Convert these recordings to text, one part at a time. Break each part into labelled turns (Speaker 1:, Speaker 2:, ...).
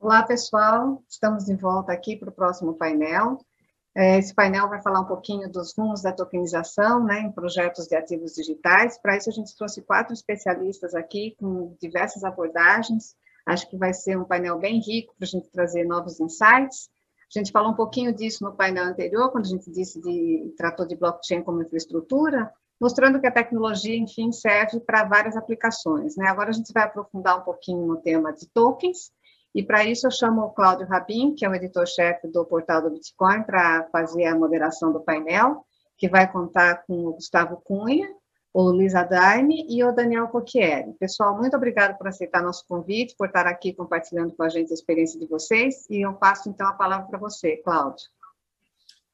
Speaker 1: Olá, pessoal. Estamos de volta aqui para o próximo painel. É, esse painel vai falar um pouquinho dos rumos da tokenização né, em projetos de ativos digitais. Para isso, a gente trouxe quatro especialistas aqui com diversas abordagens. Acho que vai ser um painel bem rico para a gente trazer novos insights. A gente falou um pouquinho disso no painel anterior, quando a gente disse de tratou de blockchain como infraestrutura, mostrando que a tecnologia, enfim, serve para várias aplicações. Né? Agora a gente vai aprofundar um pouquinho no tema de tokens, e para isso eu chamo o Cláudio Rabin, que é o editor-chefe do portal do Bitcoin, para fazer a moderação do painel, que vai contar com o Gustavo Cunha, o Luiz Adaime e o Daniel Cocchieri. Pessoal, muito obrigado por aceitar nosso convite, por estar aqui compartilhando com a gente a experiência de vocês, e eu passo então a palavra para você, Cláudio.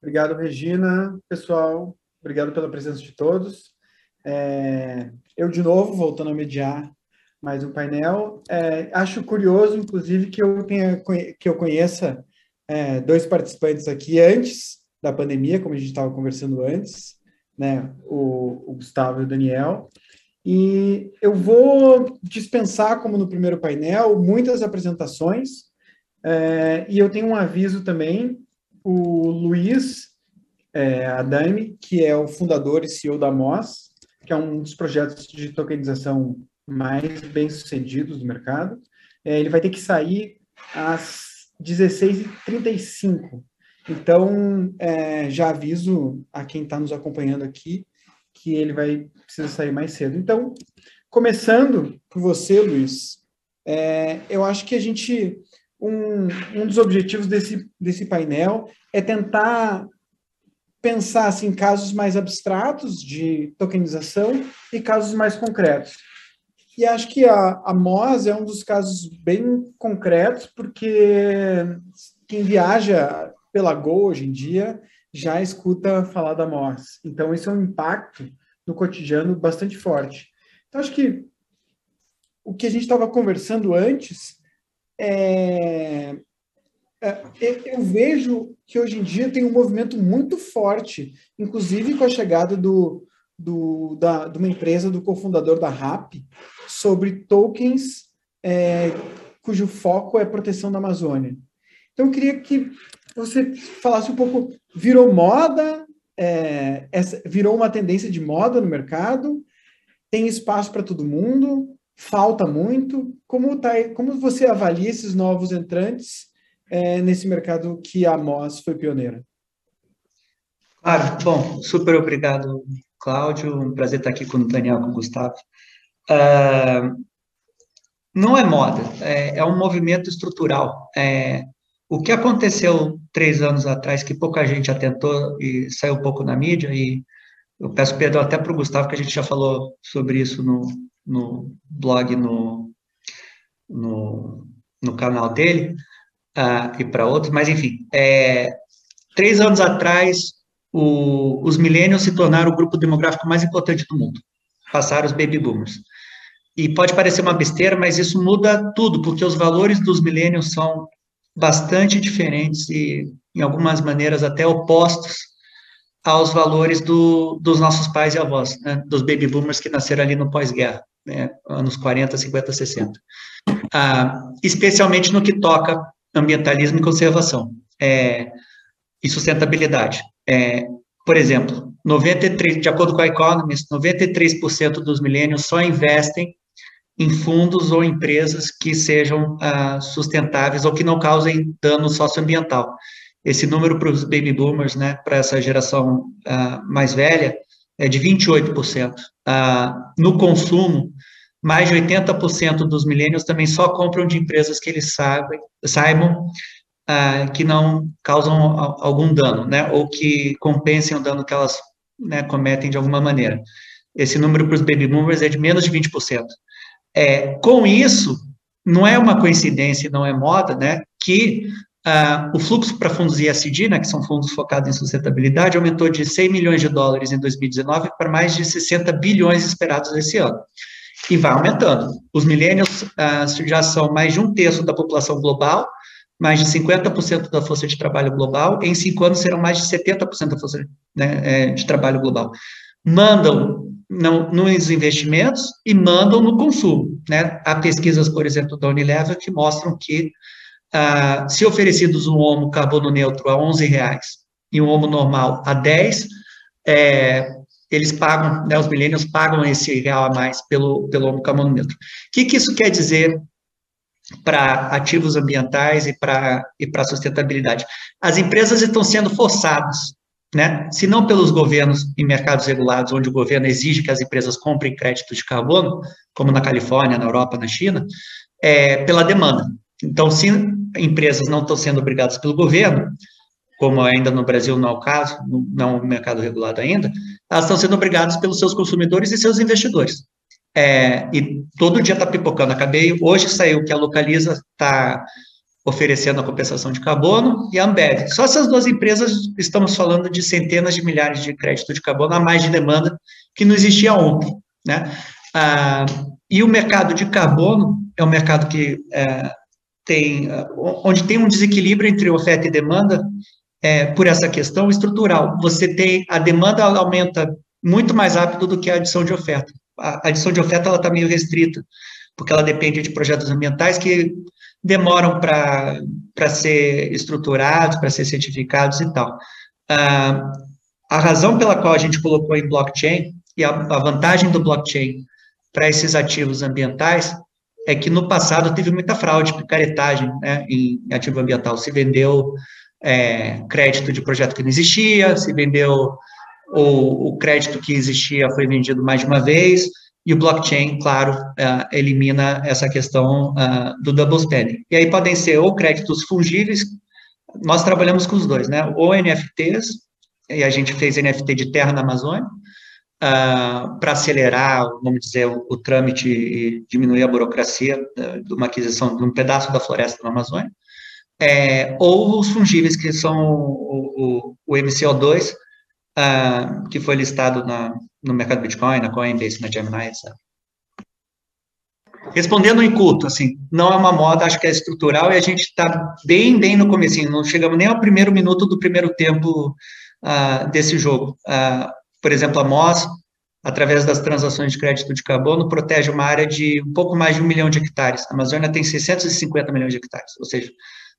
Speaker 2: Obrigado, Regina. Pessoal, obrigado pela presença de todos. É, eu, de novo, voltando a mediar mais um painel. É, acho curioso, inclusive, que eu, tenha, que eu conheça é, dois participantes aqui antes da pandemia, como a gente estava conversando antes, né, o, o, Gustavo e o Daniel. E eu vou dispensar, como no primeiro painel, muitas apresentações, é, e eu tenho um aviso também, o Luiz é, que é o fundador e CEO da MOS, que é um dos projetos de tokenização mais bem-sucedidos do mercado. É, ele vai ter que sair às 16h35. Então, é, já aviso a quem está nos acompanhando aqui que ele vai precisar sair mais cedo. Então, começando por você, Luiz, é, eu acho que a gente um, um dos objetivos desse, desse painel é tentar pensar assim, casos mais abstratos de tokenização e casos mais concretos. E acho que a, a MOS é um dos casos bem concretos, porque quem viaja pela Go hoje em dia já escuta falar da MOS. Então, isso é um impacto no cotidiano bastante forte. Então, acho que o que a gente estava conversando antes é, é, eu vejo que hoje em dia tem um movimento muito forte, inclusive com a chegada do, do, da, de uma empresa, do cofundador da RAP, sobre tokens é, cujo foco é proteção da Amazônia. Então, eu queria que você falasse um pouco, virou moda, é, essa, virou uma tendência de moda no mercado, tem espaço para todo mundo, falta muito. Como, tá, como você avalia esses novos entrantes é, nesse mercado que a MOS foi pioneira?
Speaker 3: Claro, bom, super obrigado Cláudio, um prazer estar aqui com o Daniel, com o Gustavo. Uh, não é moda, é, é um movimento estrutural. É, o que aconteceu três anos atrás, que pouca gente atentou e saiu um pouco na mídia, e eu peço perdão até para o Gustavo, que a gente já falou sobre isso no, no blog, no, no, no canal dele, uh, e para outros, mas enfim, é, três anos atrás, o, os millennials se tornaram o grupo demográfico mais importante do mundo, passaram os baby boomers. E pode parecer uma besteira, mas isso muda tudo, porque os valores dos millennials são bastante diferentes e, em algumas maneiras, até opostos aos valores do, dos nossos pais e avós, né, dos baby boomers que nasceram ali no pós-guerra, né, anos 40, 50, 60. Ah, especialmente no que toca ambientalismo e conservação é, e sustentabilidade. É, por exemplo, 93, de acordo com a Economist, 93% dos milênios só investem em fundos ou empresas que sejam ah, sustentáveis ou que não causem dano socioambiental. Esse número para os baby boomers, né, para essa geração ah, mais velha, é de 28%. Ah, no consumo, mais de 80% dos milênios também só compram de empresas que eles sabem, saibam ah, que não causam algum dano, né, ou que compensem o dano que elas né, cometem de alguma maneira. Esse número para os baby boomers é de menos de 20%. É, com isso, não é uma coincidência, não é moda, né, que ah, o fluxo para fundos ISD, né, que são fundos focados em sustentabilidade, aumentou de 100 milhões de dólares em 2019 para mais de 60 bilhões esperados esse ano. E vai aumentando. Os millennials ah, já são mais de um terço da população global, mais de 50% da força de trabalho global, em cinco anos serão mais de 70% da força né, é, de trabalho global. Mandam no, nos investimentos e mandam no consumo. Né? Há pesquisas, por exemplo, da Unilever que mostram que ah, se oferecidos um homo carbono neutro a 11 reais e um homo normal a 10, é, eles pagam, né, os millennials pagam esse real a mais pelo, pelo homo carbono neutro. O que, que isso quer dizer para ativos ambientais e para e sustentabilidade? As empresas estão sendo forçadas né? Se não pelos governos em mercados regulados, onde o governo exige que as empresas comprem créditos de carbono, como na Califórnia, na Europa, na China, é pela demanda. Então, se empresas não estão sendo obrigadas pelo governo, como ainda no Brasil não é o caso, não é um mercado regulado ainda, elas estão sendo obrigadas pelos seus consumidores e seus investidores. É, e todo dia está pipocando. Acabei, hoje saiu que a Localiza está oferecendo a compensação de carbono, e a Ambev. Só essas duas empresas, estamos falando de centenas de milhares de crédito de carbono a mais de demanda que não existia ontem, né? Ah, e o mercado de carbono é um mercado que é, tem, onde tem um desequilíbrio entre oferta e demanda é, por essa questão estrutural. Você tem, a demanda aumenta muito mais rápido do que a adição de oferta. A adição de oferta, ela está meio restrita, porque ela depende de projetos ambientais que demoram para ser estruturados, para ser certificados e tal. Ah, a razão pela qual a gente colocou em blockchain e a, a vantagem do blockchain para esses ativos ambientais é que no passado teve muita fraude, picaretagem né, em ativo ambiental. Se vendeu é, crédito de projeto que não existia, se vendeu o, o crédito que existia foi vendido mais de uma vez, e o blockchain, claro, uh, elimina essa questão uh, do double spending. E aí podem ser ou créditos fungíveis, nós trabalhamos com os dois, né? Ou NFTs, e a gente fez NFT de terra na Amazônia, uh, para acelerar, vamos dizer, o, o, trâmite e diminuir a burocracia de uma aquisição de um pedaço da floresta na Amazônia, é, ou os fungíveis, que são o, o, o MCO2, que foi listado na, no mercado Bitcoin, na Coinbase, na Gemini, etc. Respondendo em culto, assim, não é uma moda, acho que é estrutural e a gente está bem, bem no começo, não chegamos nem ao primeiro minuto do primeiro tempo uh, desse jogo. Uh, por exemplo, a MOS, através das transações de crédito de carbono, protege uma área de um pouco mais de um milhão de hectares. A Amazônia tem 650 milhões de hectares, ou seja,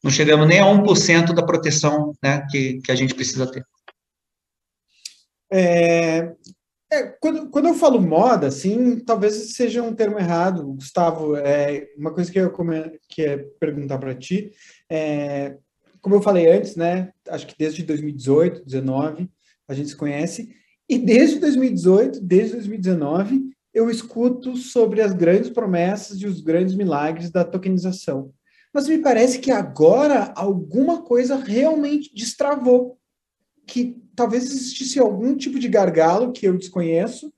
Speaker 3: não chegamos nem a 1% da proteção né, que, que a gente precisa ter.
Speaker 2: É, é, quando, quando eu falo moda, assim, talvez seja um termo errado, Gustavo. É, uma coisa que eu que é perguntar para ti, é, como eu falei antes, né? Acho que desde 2018, 2019, a gente se conhece, e desde 2018, desde 2019, eu escuto sobre as grandes promessas e os grandes milagres da tokenização. Mas me parece que agora alguma coisa realmente destravou, que talvez existisse algum tipo de gargalo que eu desconheço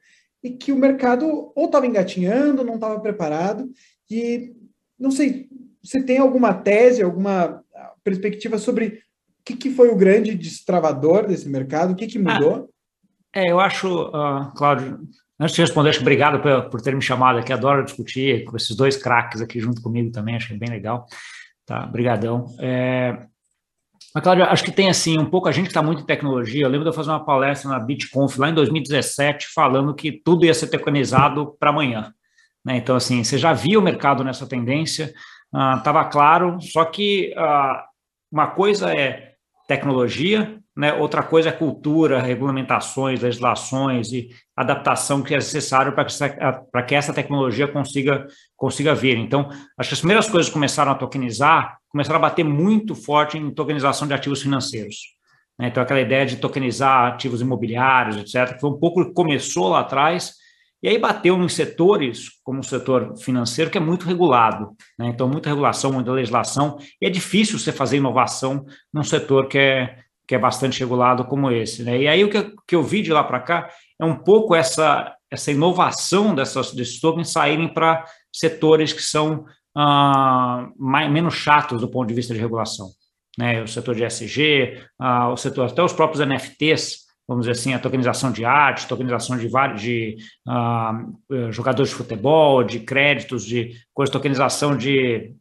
Speaker 2: e que o mercado ou estava engatinhando, não estava preparado. E não sei, você tem alguma tese, alguma perspectiva sobre o que, que foi o grande destravador desse mercado? O que, que mudou?
Speaker 4: Ah, é, eu acho, uh, Cláudio, antes de responder, acho obrigado por, por ter me chamado aqui, adoro discutir com esses dois craques aqui junto comigo também, acho bem legal. Tá, brigadão. É, mas, Cláudio, acho que tem, assim, um pouco a gente está muito em tecnologia. Eu lembro de eu fazer uma palestra na BitConf lá em 2017, falando que tudo ia ser tokenizado para amanhã. Né? Então, assim, você já via o mercado nessa tendência, estava uh, claro, só que uh, uma coisa é tecnologia, né? outra coisa é cultura, regulamentações, legislações e adaptação que é necessário para que, que essa tecnologia consiga, consiga vir. Então, acho que as primeiras coisas que começaram a tokenizar começaram a bater muito forte em tokenização de ativos financeiros. Né? Então, aquela ideia de tokenizar ativos imobiliários, etc., que foi um pouco que começou lá atrás, e aí bateu em setores, como o setor financeiro, que é muito regulado. Né? Então, muita regulação, muita legislação, e é difícil você fazer inovação num setor que é, que é bastante regulado como esse. Né? E aí, o que, que eu vi de lá para cá é um pouco essa, essa inovação dessas, desses tokens saírem para setores que são uh, mais, menos chatos do ponto de vista de regulação. Né? O setor de SG, ah, o setor, até os próprios NFTs, vamos dizer assim, a tokenização de arte, tokenização de de uh, jogadores de futebol, de créditos, de coisa, tokenização de,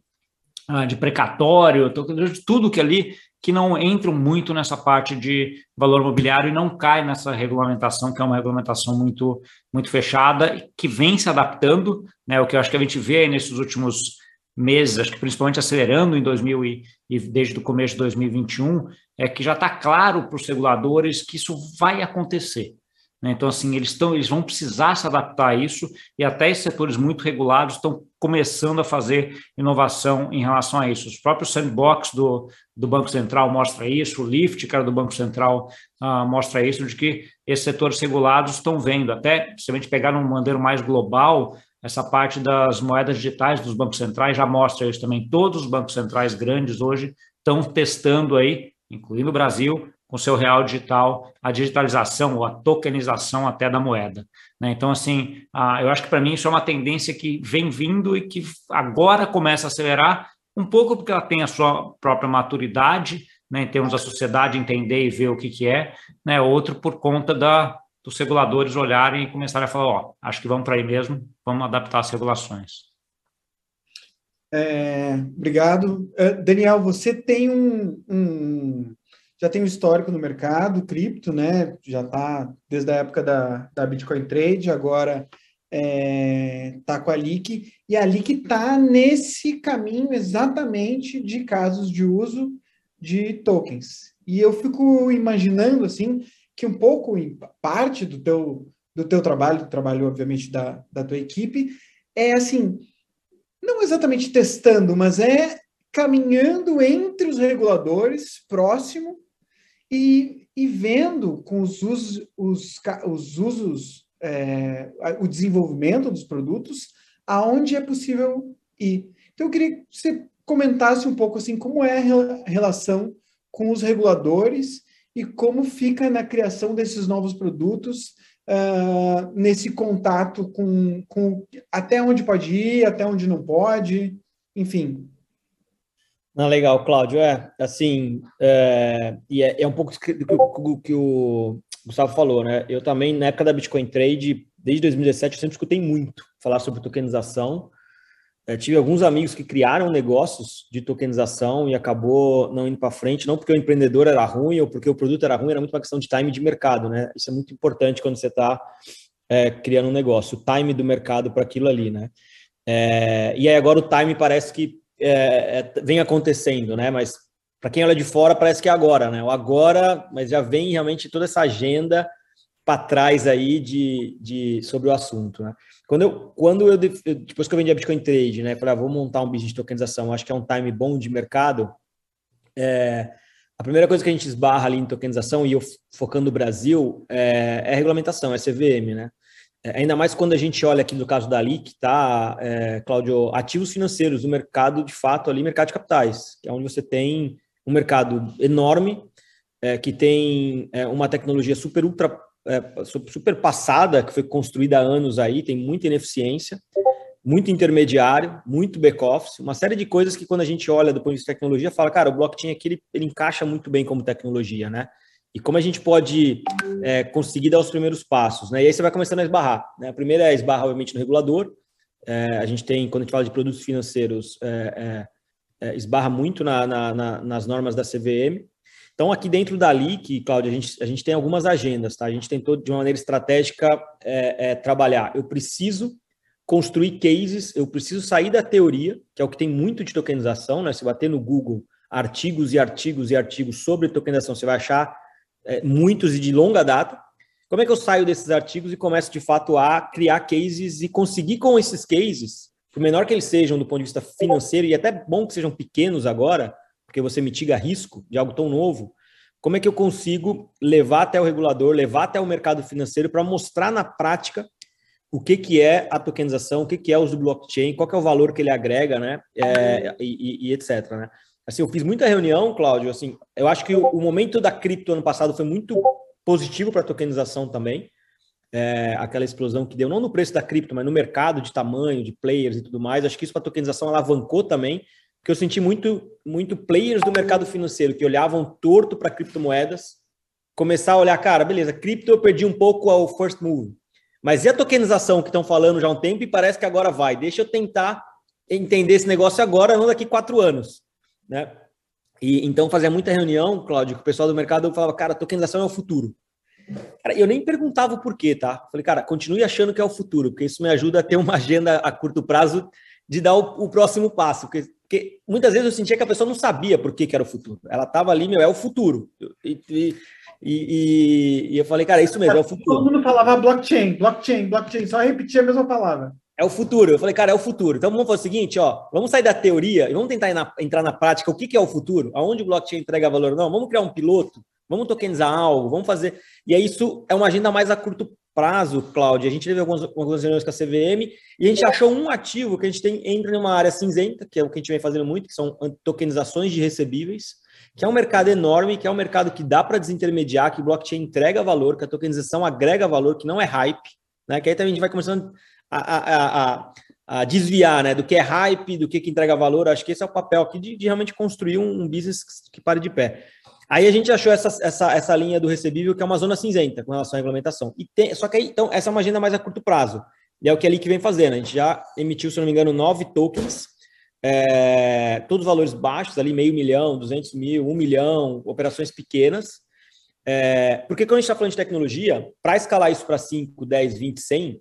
Speaker 4: uh, de precatório, de tudo que ali que não entram muito nessa parte de valor imobiliário e não cai nessa regulamentação, que é uma regulamentação muito, muito fechada, que vem se adaptando, né? O que eu acho que a gente vê nesses últimos meses, acho que principalmente acelerando em 2000 e, e desde o começo de 2021, é que já está claro para os reguladores que isso vai acontecer. Né? Então, assim, eles, estão, eles vão precisar se adaptar a isso, e até esses setores muito regulados estão começando a fazer inovação em relação a isso. Os próprios sandbox do, do Banco Central mostra isso, o Lift, cara do Banco Central, uh, mostra isso, de que esses setores regulados estão vendo, até se a gente pegar num maneiro mais global, essa parte das moedas digitais dos bancos centrais já mostra isso também. Todos os bancos centrais grandes hoje estão testando aí, incluindo o Brasil, com seu real digital, a digitalização ou a tokenização até da moeda. Né? Então, assim, eu acho que para mim isso é uma tendência que vem vindo e que agora começa a acelerar, um pouco porque ela tem a sua própria maturidade, né, em termos da sociedade entender e ver o que, que é, né, outro por conta da, dos reguladores olharem e começarem a falar, ó, acho que vamos para aí mesmo, vamos adaptar as regulações.
Speaker 2: É, obrigado. É, Daniel, você tem um, um, já tem um histórico no mercado cripto, né? Já está desde a época da, da Bitcoin Trade, agora está é, com a LIC, e a LIC está nesse caminho exatamente de casos de uso de tokens. E eu fico imaginando, assim, que um pouco, em parte do teu, do teu trabalho, do trabalho, obviamente, da, da tua equipe, é assim, não exatamente testando, mas é caminhando entre os reguladores, próximo, e, e vendo com os usos, os, os usos é, o desenvolvimento dos produtos, aonde é possível ir. Então, eu queria que você comentasse um pouco assim como é a relação com os reguladores e como fica na criação desses novos produtos, uh, nesse contato com, com até onde pode ir, até onde não pode, enfim.
Speaker 5: Não, legal, Cláudio. É, assim, é, e é, é um pouco do que, que o Gustavo falou, né? Eu também, na época da Bitcoin Trade, desde 2017, eu sempre escutei muito falar sobre tokenização. É, tive alguns amigos que criaram negócios de tokenização e acabou não indo para frente, não porque o empreendedor era ruim ou porque o produto era ruim, era muito uma questão de time de mercado, né? Isso é muito importante quando você está é, criando um negócio, o time do mercado para aquilo ali, né? É, e aí agora o time parece que é, é, vem acontecendo, né? Mas para quem olha de fora, parece que é agora, né? O agora, mas já vem realmente toda essa agenda para trás aí de, de, sobre o assunto, né? Quando eu, quando eu, depois que eu vendi a Bitcoin Trade, né? Falei, ah, vou montar um business de tokenização, acho que é um time bom de mercado. É, a primeira coisa que a gente esbarra ali em tokenização, e eu focando no Brasil, é, é regulamentação, é CVM, né? É, ainda mais quando a gente olha aqui no caso da LIC, tá, é, Cláudio, ativos financeiros, o mercado de fato ali, mercado de capitais, que é onde você tem um mercado enorme, é, que tem é, uma tecnologia super ultra, é, super passada, que foi construída há anos aí, tem muita ineficiência, muito intermediário, muito back-office, uma série de coisas que quando a gente olha do ponto de vista de tecnologia, fala, cara, o blockchain aqui ele, ele encaixa muito bem como tecnologia, né? E como a gente pode é, conseguir dar os primeiros passos, né? E aí você vai começando a esbarrar. Né? A primeira é esbarrar, obviamente, no regulador. É, a gente tem, quando a gente fala de produtos financeiros, é, é, é esbarra muito na, na, na, nas normas da CVM. Então, aqui dentro da LIC, Cláudia, a gente, a gente tem algumas agendas, tá? A gente tentou, de uma maneira estratégica, é, trabalhar. Eu preciso construir cases, eu preciso sair da teoria, que é o que tem muito de tokenização, né? Se bater no Google artigos e artigos e artigos sobre tokenização, você vai achar é, muitos e de longa data. Como é que eu saio desses artigos e começo de fato a criar cases e conseguir com esses cases, por menor que eles sejam do ponto de vista financeiro, e até bom que sejam pequenos agora, porque você mitiga risco de algo tão novo, como é que eu consigo levar até o regulador, levar até o mercado financeiro para mostrar na prática o que, que é a tokenização, o que, que é o uso do blockchain, qual é o valor que ele agrega, né, é, e, e, e, etc. Né? Assim, eu fiz muita reunião, Cláudio, assim, eu acho que o, o momento da cripto ano passado foi muito positivo para a tokenização também, é, aquela explosão que deu, não no preço da cripto, mas no mercado de tamanho, de players e tudo mais, acho que isso para a tokenização alavancou também, porque eu senti muito, muito players do mercado financeiro que olhavam torto para criptomoedas, começar a olhar, cara, beleza, cripto eu perdi um pouco ao first move, mas e a tokenização que estão falando já há um tempo e parece que agora vai? Deixa eu tentar entender esse negócio agora, não daqui quatro anos né? E então fazia muita reunião, Cláudio, com o pessoal do mercado, eu falava, cara, tokenização é o futuro. Cara, eu nem perguntava o porquê, tá? Falei, cara, continue achando que é o futuro, porque isso me ajuda a ter uma agenda a curto prazo de dar o, o próximo passo. Porque, porque, muitas vezes eu sentia que a pessoa não sabia por que, que era o futuro. Ela estava ali, meu, é o futuro. E, e, e, e, eu falei, cara, é isso mesmo, é o futuro.
Speaker 2: Todo mundo falava blockchain, blockchain, blockchain, só repetia a mesma palavra.
Speaker 5: É o futuro. Eu falei, cara, é o futuro. Então vamos fazer o seguinte, ó, vamos sair da teoria e vamos tentar na, entrar na prática. O que, que é o futuro? Aonde o blockchain entrega valor? Não, vamos criar um piloto, vamos tokenizar algo, vamos fazer. E aí isso é uma agenda mais a curto prazo, Cláudia. A gente teve algumas, algumas reuniões com a CVM e a gente achou um ativo que a gente tem entra numa área cinzenta, que é o que a gente vem fazendo muito, que são tokenizações de recebíveis, que é um mercado enorme, que é um mercado que dá para desintermediar, que blockchain entrega valor, que a tokenização agrega valor, que não é hype, né? Que aí também a gente vai começando a, a, a, a desviar, né? Do que é hype, do que, que entrega valor. Acho que esse é o papel aqui de, de realmente construir um, um business que pare de pé. Aí a gente achou essa, essa, essa linha do recebível, que é uma zona cinzenta com relação à regulamentação. E tem, só que aí, então, essa é uma agenda mais a curto prazo. E é o que a que vem fazendo. A gente já emitiu, se não me engano, nove tokens, é, todos valores baixos, ali meio milhão, duzentos mil, um milhão, operações pequenas. É, porque quando a gente está falando de tecnologia, para escalar isso para 5, 10, 20, 100,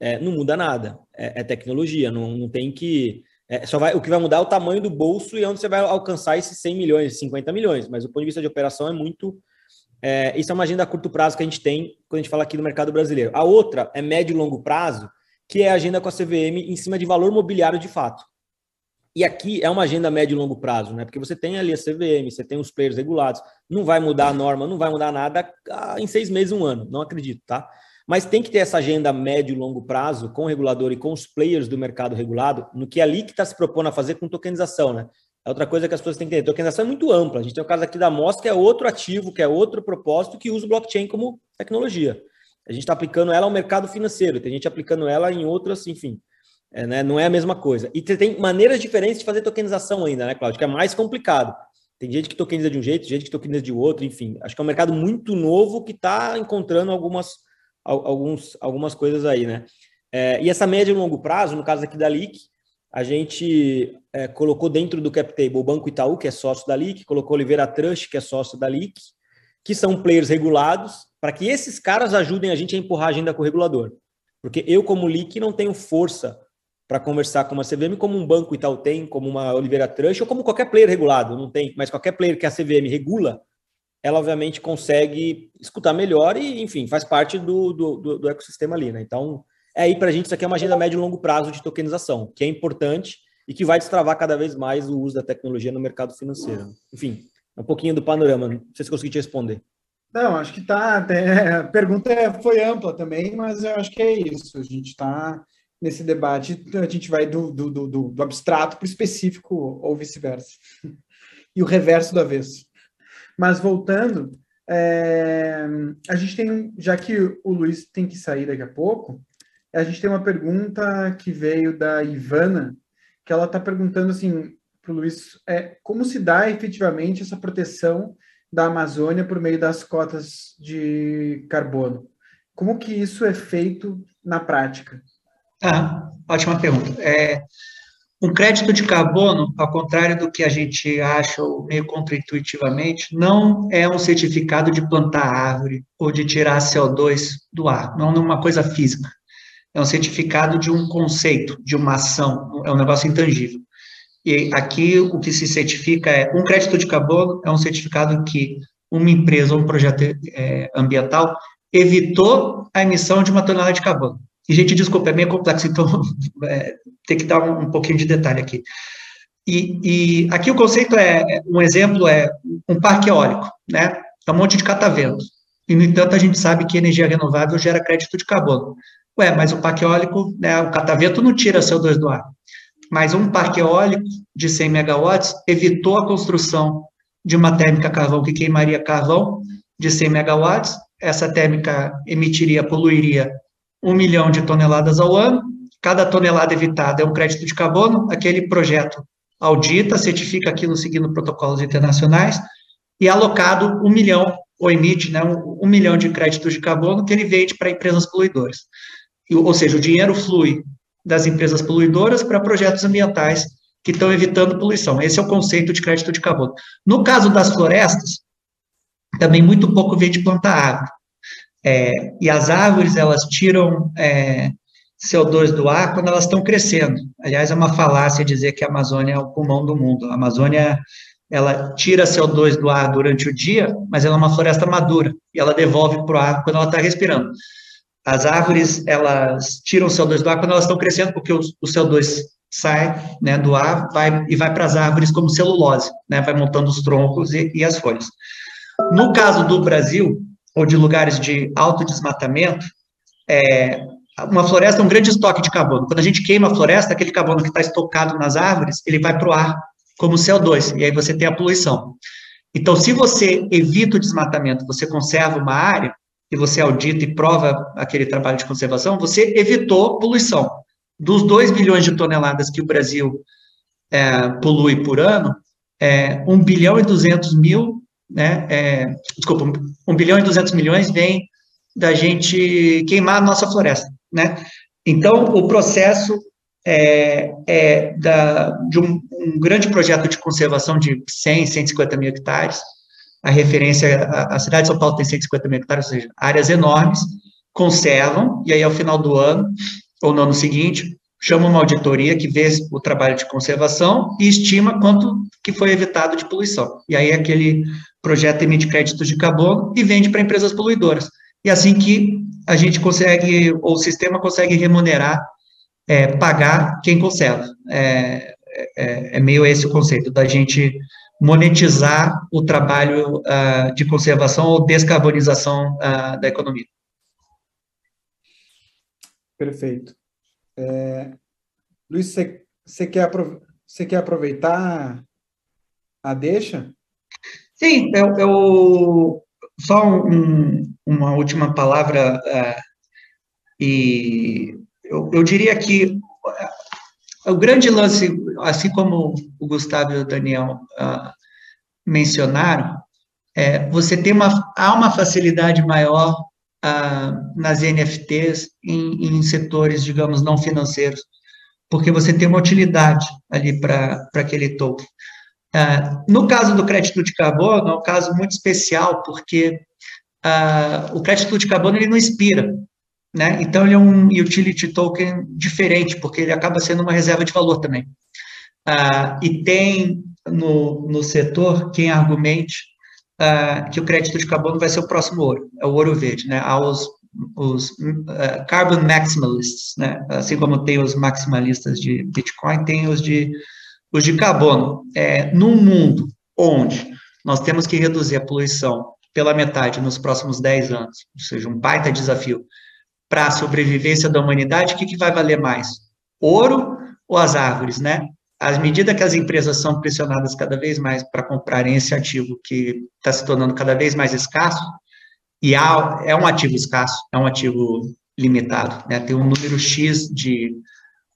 Speaker 5: é, não muda nada. É, é tecnologia, não, não tem que é, só vai, o que vai mudar é o tamanho do bolso e onde você vai alcançar esses 100 milhões, 50 milhões. Mas do ponto de vista de operação é muito. É, isso é uma agenda a curto prazo que a gente tem quando a gente fala aqui do mercado brasileiro. A outra é médio e longo prazo, que é a agenda com a CVM em cima de valor mobiliário de fato. E aqui é uma agenda médio e longo prazo, né? Porque você tem ali a CVM, você tem os players regulados, não vai mudar a norma, não vai mudar nada ah, em seis meses, um ano, não acredito, tá? Mas tem que ter essa agenda médio e longo prazo com o regulador e com os players do mercado regulado, no que é ali que está se propondo a fazer com tokenização, né? É outra coisa que as pessoas têm que entender. Tokenização é muito ampla. A gente tem o caso aqui da MOS, que é outro ativo, que é outro propósito, que usa o blockchain como tecnologia. A gente está aplicando ela ao mercado financeiro, tem gente aplicando ela em outras, enfim. É, né? Não é a mesma coisa. E tem maneiras diferentes de fazer tokenização ainda, né, Cláudio? Que é mais complicado. Tem gente que tokeniza de um jeito, gente que tokeniza de outro, enfim. Acho que é um mercado muito novo que está encontrando algumas alguns, algumas coisas aí, né? É, e essa média e longo prazo, no caso aqui da LIC, a gente é, colocou dentro do cap table o Banco Itaú, que é sócio da LIC, colocou Oliveira Trust, que é sócio da LIC, que são players regulados, para que esses caras ajudem a gente a empurrar a agenda com o regulador. Porque eu, como LIC, não tenho força para conversar com uma CVM como um banco Itaú tem, como uma Oliveira Trust, ou como qualquer player regulado, não tem, mas qualquer player que a CVM regula, ela obviamente consegue escutar melhor e, enfim, faz parte do, do, do, do ecossistema ali, né? Então, é aí para a gente, isso aqui é uma agenda médio e longo prazo de tokenização, que é importante e que vai destravar cada vez mais o uso da tecnologia no mercado financeiro. Enfim, um pouquinho do panorama, não sei se consegui te responder.
Speaker 2: Não, acho que tá. Até, a pergunta foi ampla também, mas eu acho que é isso. A gente está nesse debate, a gente vai do, do, do, do abstrato para o específico ou vice-versa. E o reverso do avesso. Mas voltando, é, a gente tem, já que o Luiz tem que sair daqui a pouco, a gente tem uma pergunta que veio da Ivana, que ela está perguntando assim para o Luiz, é, como se dá efetivamente essa proteção da Amazônia por meio das cotas de carbono? Como que isso é feito na prática?
Speaker 3: Ah, ótima pergunta. É, um crédito de carbono, ao contrário do que a gente acha meio contraintuitivamente, não é um certificado de plantar árvore ou de tirar CO2 do ar, não é uma coisa física. É um certificado de um conceito, de uma ação, é um negócio intangível. E aqui o que se certifica é um crédito de carbono é um certificado que uma empresa ou um projeto é, ambiental evitou a emissão de uma tonelada de carbono. E, gente, desculpa, é meio complexo, então é, tem que dar um, um, pouquinho de detalhe aqui. E, e, aqui o conceito é, um exemplo é um parque eólico, né? É um monte de catavento. E, no entanto, a gente sabe que energia renovável gera crédito de carbono. Ué, mas o parque eólico, né, o catavento não tira CO2 do ar. Mas um parque eólico de 100 megawatts evitou a construção de uma térmica carvão que queimaria carvão de 100 megawatts. Essa térmica emitiria, poluiria 1 milhão de toneladas ao ano, cada tonelada evitada é um crédito de carbono, aquele projeto audita, certifica aquilo seguindo protocolos internacionais, e é alocado 1 milhão, ou emite né, 1 milhão de créditos de carbono que ele vende para empresas poluidoras. Ou seja, o dinheiro flui das empresas poluidoras para projetos ambientais que estão evitando poluição. Esse é o conceito de crédito de carbono. No caso das florestas, também muito pouco vem de plantar árvore. É, e as árvores, elas tiram é, CO2 do ar quando elas estão crescendo. Aliás, é uma falácia dizer que a Amazônia é o pulmão do mundo. A Amazônia, ela tira CO2 do ar durante o dia, mas ela é uma floresta madura e ela devolve para o ar quando ela está respirando. As árvores, elas tiram CO2 do ar quando elas estão crescendo, porque o, o CO2 sai né, do ar vai, e vai para as árvores como celulose, né, vai montando os troncos e, e as folhas. No caso do Brasil, ou de lugares de alto desmatamento, é, uma floresta é um grande estoque de carbono. Quando a gente queima a floresta, aquele carbono que está estocado nas árvores, ele vai para o ar como CO2, e aí você tem a poluição. Então, se você evita o desmatamento, você conserva uma área, e você audita e prova aquele trabalho de conservação, você evitou poluição. Dos 2 bilhões de toneladas que o Brasil é, polui por ano, é, 1 bilhão e 200 mil, né, é, desculpa, 1 bilhão e 200 milhões vem da gente queimar a nossa floresta, né? Então, o processo é, é da, de um, um, grande projeto de conservação de 100, 150 mil hectares, a referência, a, a cidade de São Paulo tem 150 mil hectares, ou seja, áreas enormes, conservam, e aí ao final do ano, ou no ano seguinte, chama uma auditoria que vê o trabalho de conservação e estima quanto que foi evitado de poluição. E aí aquele projeto emite créditos de carbono e vende para empresas poluidoras. E assim que a gente consegue, ou o sistema consegue remunerar, é, pagar quem conserva. É, é, é, meio esse o conceito, da gente monetizar o trabalho uh, de conservação ou descarbonização uh, da economia.
Speaker 2: Perfeito. É, Luiz, você quer, quer aproveitar a deixa?
Speaker 3: Sim, eu, eu só um, uma última palavra, uh, e eu, eu diria que o grande lance, assim como o Gustavo e o Daniel uh, mencionaram, é, você tem uma, há uma facilidade maior uh, nas NFTs em, em, setores, digamos, não financeiros, porque você tem uma utilidade ali para aquele token. Uh, no caso do crédito de carbono, é um caso muito especial, porque o crédito de carbono ele não expira, né? Então, ele é um utility token diferente, porque ele acaba sendo uma reserva de valor também. Ah, e tem no, no setor quem argumente ah, que o crédito de carbono vai ser o próximo ouro, é o ouro verde, né? Há os, uh, carbon maximalists, né? Assim como tem os maximalistas de Bitcoin, tem os de, os de carbono. É, num mundo onde nós temos que reduzir a poluição pela metade nos próximos 10 anos, ou seja, um baita desafio, para a sobrevivência da humanidade, o que, que vai valer mais? Ouro ou as árvores, né? À medida que as empresas são pressionadas cada vez mais para comprarem esse ativo que está se tornando cada vez mais escasso, e há, é um ativo escasso, é um ativo limitado, né? Tem um número X de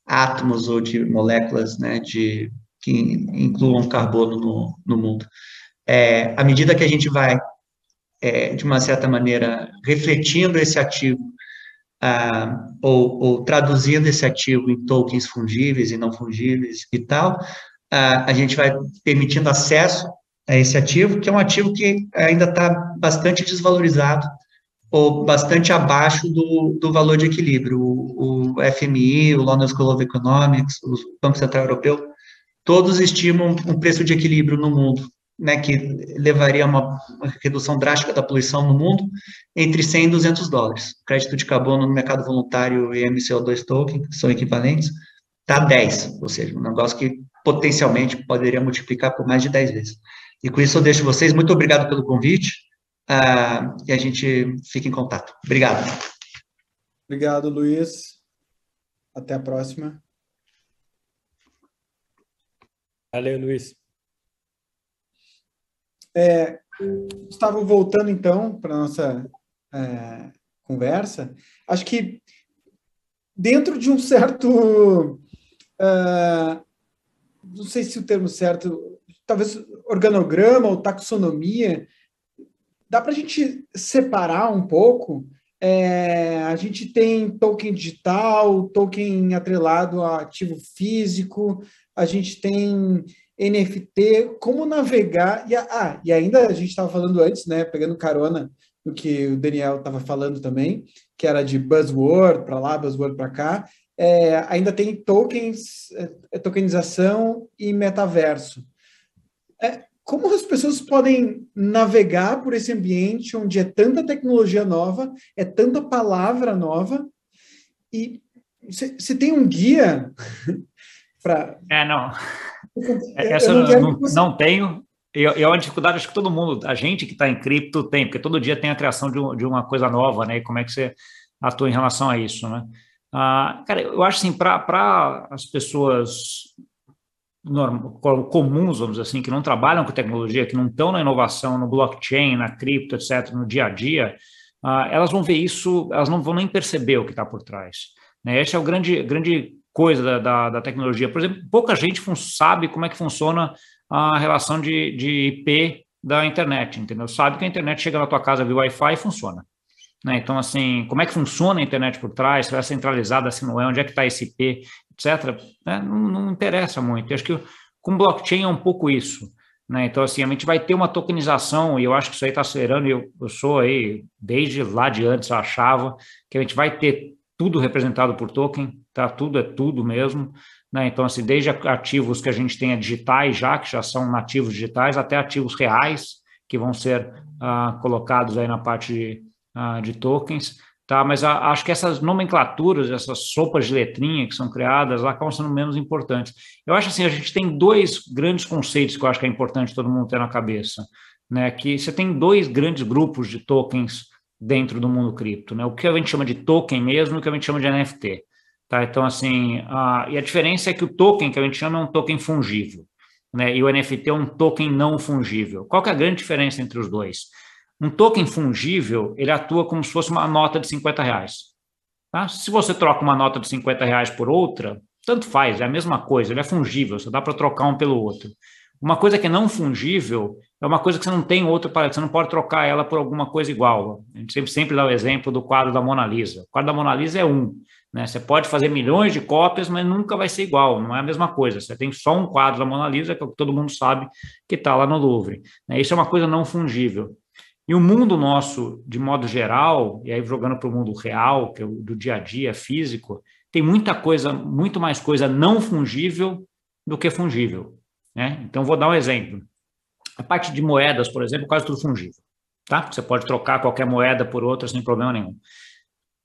Speaker 3: átomos ou de moléculas, né, de, que incluam carbono no, no mundo. É, à medida que a gente vai, é, de uma certa maneira, refletindo esse ativo ah, ou, ou, traduzindo esse ativo em tokens fungíveis e não fungíveis e tal, ah, a gente vai permitindo acesso a esse ativo, que é um ativo que ainda está bastante desvalorizado ou bastante abaixo do, do valor de equilíbrio. O, o FMI, o London School of Economics, o Banco Central Europeu, todos estimam um preço de equilíbrio no mundo né, que levaria a uma, redução drástica da poluição no mundo, entre 100 e 200 dólares. Crédito de carbono no mercado voluntário e MCO2 token, que são equivalentes, está 10, ou seja, um negócio que potencialmente poderia multiplicar por mais de 10 vezes. E com isso eu deixo vocês, muito obrigado pelo convite, uh, e a gente fica em contato. Obrigado.
Speaker 2: Obrigado, Luiz. Até a próxima.
Speaker 5: Valeu, Luiz.
Speaker 2: É, Gustavo, voltando então para a nossa é, conversa, acho que dentro de um certo. Uh, não sei se o termo certo, talvez organograma ou taxonomia, dá para a gente separar um pouco. É, a gente tem token digital, token atrelado a ativo físico, a gente tem NFT, como navegar. E, ah, e ainda a gente estava falando antes, né? Pegando carona do que o Daniel estava falando também, que era de buzzword para lá, buzzword para cá. É, ainda tem tokens, é, é, tokenização e metaverso. É, como as pessoas podem navegar por esse ambiente onde é tanta tecnologia nova, é tanta palavra nova, e você tem um guia
Speaker 4: É, não. Essa eu não, não, você... não tenho, e é uma dificuldade, acho que todo mundo, a gente que está em cripto tem, porque todo dia tem a criação de, um, de, uma coisa nova, né? E como é que você atua em relação a isso, né? Ah, cara, eu acho assim, para as pessoas norm, comuns, vamos dizer assim, que não trabalham com tecnologia, que não estão na inovação, no blockchain, na cripto, etc., no dia a dia, ah, elas vão ver isso, elas não vão nem perceber o que está por trás. Né? Essa é o grande, grande coisa da, da, da, tecnologia. Por exemplo, pouca gente sabe como é que funciona a relação de, de IP da internet, entendeu? Sabe que a internet chega na tua casa via Wi-Fi e funciona. Né? Então, assim, como é que funciona a internet por trás? Se é centralizada, se não é, onde é que está esse IP, etc. Né? Não, não, interessa muito. Eu acho que com blockchain é um pouco isso. Né? Então, assim, a gente vai ter uma tokenização, e eu acho que isso aí está acelerando, e eu, eu sou aí, desde lá de antes, eu achava que a gente vai ter tudo representado por token, tá? Tudo é tudo mesmo. Né? Então, assim, desde ativos que a gente tenha digitais já, que já são nativos digitais, até ativos reais, que vão ser uh, colocados aí na parte de, uh, de tokens. Tá, mas a, acho que essas nomenclaturas, essas sopas de letrinha que são criadas, acabam sendo menos importantes. Eu acho assim, a gente tem dois grandes conceitos que eu acho que é importante todo mundo ter na cabeça, né? Que você tem dois grandes grupos de tokens dentro do mundo cripto, né? O que a gente chama de token mesmo o que a gente chama de NFT. Tá? Então, assim, a, e a diferença é que o token que a gente chama é um token fungível, né? E o NFT é um token não fungível. Qual que é a grande diferença entre os dois? Um token fungível, ele atua como se fosse uma nota de 50 reais. Tá? Se você troca uma nota de 50 reais por outra, tanto faz, é a mesma coisa, ele é fungível, só dá para trocar um pelo outro. Uma coisa que é não fungível é uma coisa que você não tem outra para, você não pode trocar ela por alguma coisa igual. A gente sempre, sempre dá o exemplo do quadro da Mona Lisa. O quadro da Mona Lisa é um. Né? Você pode fazer milhões de cópias, mas nunca vai ser igual, não é a mesma coisa. Você tem só um quadro da Mona Lisa, que é todo mundo sabe que está lá no Louvre. Né? Isso é uma coisa não fungível. E o mundo nosso, de modo geral, e aí jogando para o mundo real, que é o do dia a dia, físico, tem muita coisa, muito mais coisa não fungível do que fungível. Né? Então, vou dar um exemplo. A parte de moedas, por exemplo, quase tudo fungível. Tá? Você pode trocar qualquer moeda por outra sem problema nenhum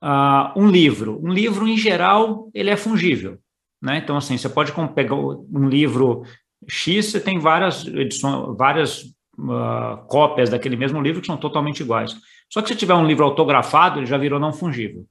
Speaker 4: uh, um livro. Um livro, em geral, ele é fungível. Né? Então, assim, você pode pegar um livro X, você tem várias edições, várias uh, cópias daquele mesmo livro que são totalmente iguais. Só que se tiver um livro autografado, ele já virou não fungível.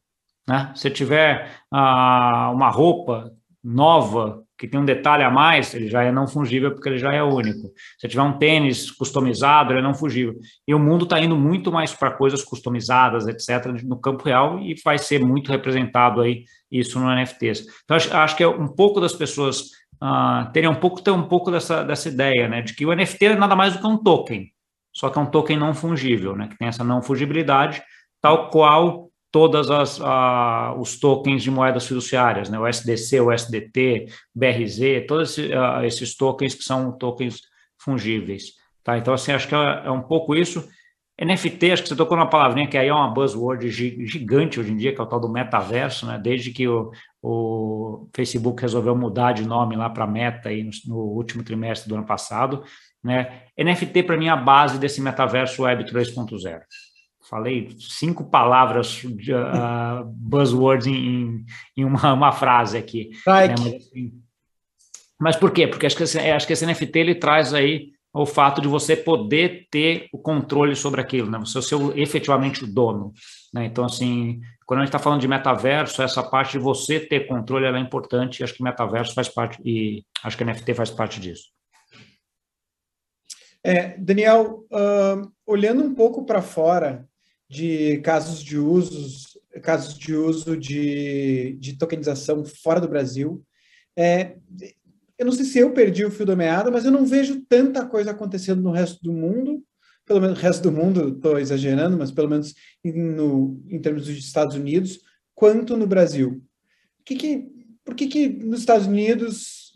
Speaker 4: Né? Se tiver uh, uma roupa nova que tem um detalhe a mais, ele já é não fungível porque ele já é único. Se tiver um tênis customizado, ele é não fungível. E o mundo está indo muito mais para coisas customizadas, etc., no campo real e vai ser muito representado aí isso no NFTs. Então, acho, acho que é um pouco das pessoas uh, terem um pouco, ter um pouco dessa, dessa ideia, né, de que o NFT é nada mais do que um token, só que é um token não fungível, né, que tem essa não fungibilidade, tal qual todas as uh, os tokens de moedas fiduciárias, né? O SDC, o SDT, BRZ, todos esses, uh, esses tokens que são tokens fungíveis, tá? Então assim acho que é, é, um pouco isso. NFT, acho que você tocou numa palavrinha que aí é uma buzzword gigante hoje em dia, que é o tal do metaverso, né? Desde que o, o Facebook resolveu mudar de nome lá para Meta aí no, no último trimestre do ano passado, né? NFT para mim é a base desse metaverso Web 3.0 falei cinco palavras, uh, buzzwords em, em uma, uma, frase aqui. Né? Mas, assim, mas, por quê? Porque acho que, esse, acho que esse NFT ele traz aí o fato de você poder ter o controle sobre aquilo, né? Você ser efetivamente o dono. Né? Então, assim, quando a gente está falando de metaverso, essa parte de você ter controle é importante, e acho que metaverso faz parte, e acho que NFT faz parte disso.
Speaker 2: É, Daniel, uh, olhando um pouco para fora, de casos de usos, casos de uso de, de tokenização fora do Brasil. É, eu não sei se eu perdi o fio da meada, mas eu não vejo tanta coisa acontecendo no resto do mundo, pelo menos no resto do mundo, estou exagerando, mas pelo menos no, em termos dos Estados Unidos, quanto no Brasil. Que que, por que, que nos Estados Unidos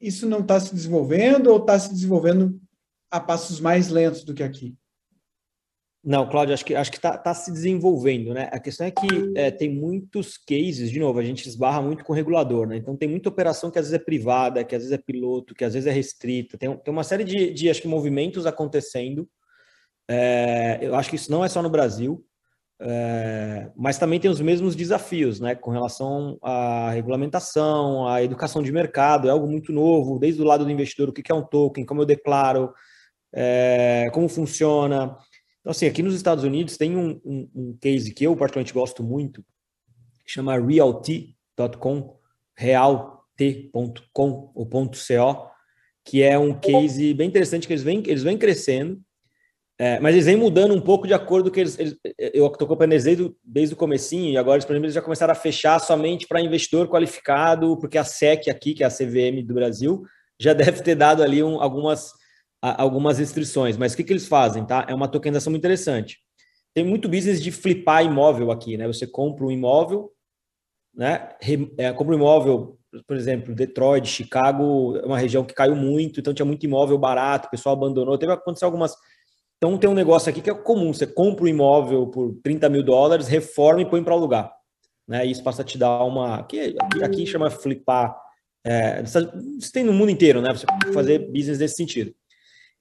Speaker 2: isso não está se desenvolvendo ou está se desenvolvendo a passos mais lentos do que aqui?
Speaker 5: Não, Cláudio, acho que acho que está tá se desenvolvendo, né? A questão é que é, tem muitos cases, de novo, a gente esbarra muito com o regulador, né? Então tem muita operação que às vezes é privada, que às vezes é piloto, que às vezes é restrita, tem, tem uma série de, de acho que, movimentos acontecendo. É, eu acho que isso não é só no Brasil, é, mas também tem os mesmos desafios, né? Com relação à regulamentação, à educação de mercado, é algo muito novo, desde o lado do investidor, o que é um token, como eu declaro, é, como funciona. Então, assim, aqui nos Estados Unidos tem um, um, um case que eu particularmente gosto muito, que chama realty.com, realt.com, ou .co, que é um case bem interessante, que eles vêm, eles vêm crescendo, é, mas eles vêm mudando um pouco de acordo que eles, eles eu estou acompanhando eles desde, desde o comecinho, e agora, por exemplo, eles já começaram a fechar somente para investidor qualificado, porque a SEC aqui, que é a CVM do Brasil, já deve ter dado ali um, algumas algumas restrições, mas o que, que eles fazem, tá? É uma tokenização muito interessante. Tem muito business de flipar imóvel aqui, né? Você compra um imóvel, né? É, compra um imóvel, por exemplo, Detroit, Chicago, é uma região que caiu muito, então tinha muito imóvel barato, o pessoal abandonou. Teve acontecer algumas. Então tem um negócio aqui que é comum: você compra um imóvel por 30 mil dólares, reforma e põe para alugar. Né? Isso passa a te dar uma. Aqui, aqui, chama flipar. É, isso tem no mundo inteiro, né? Você fazer business nesse sentido.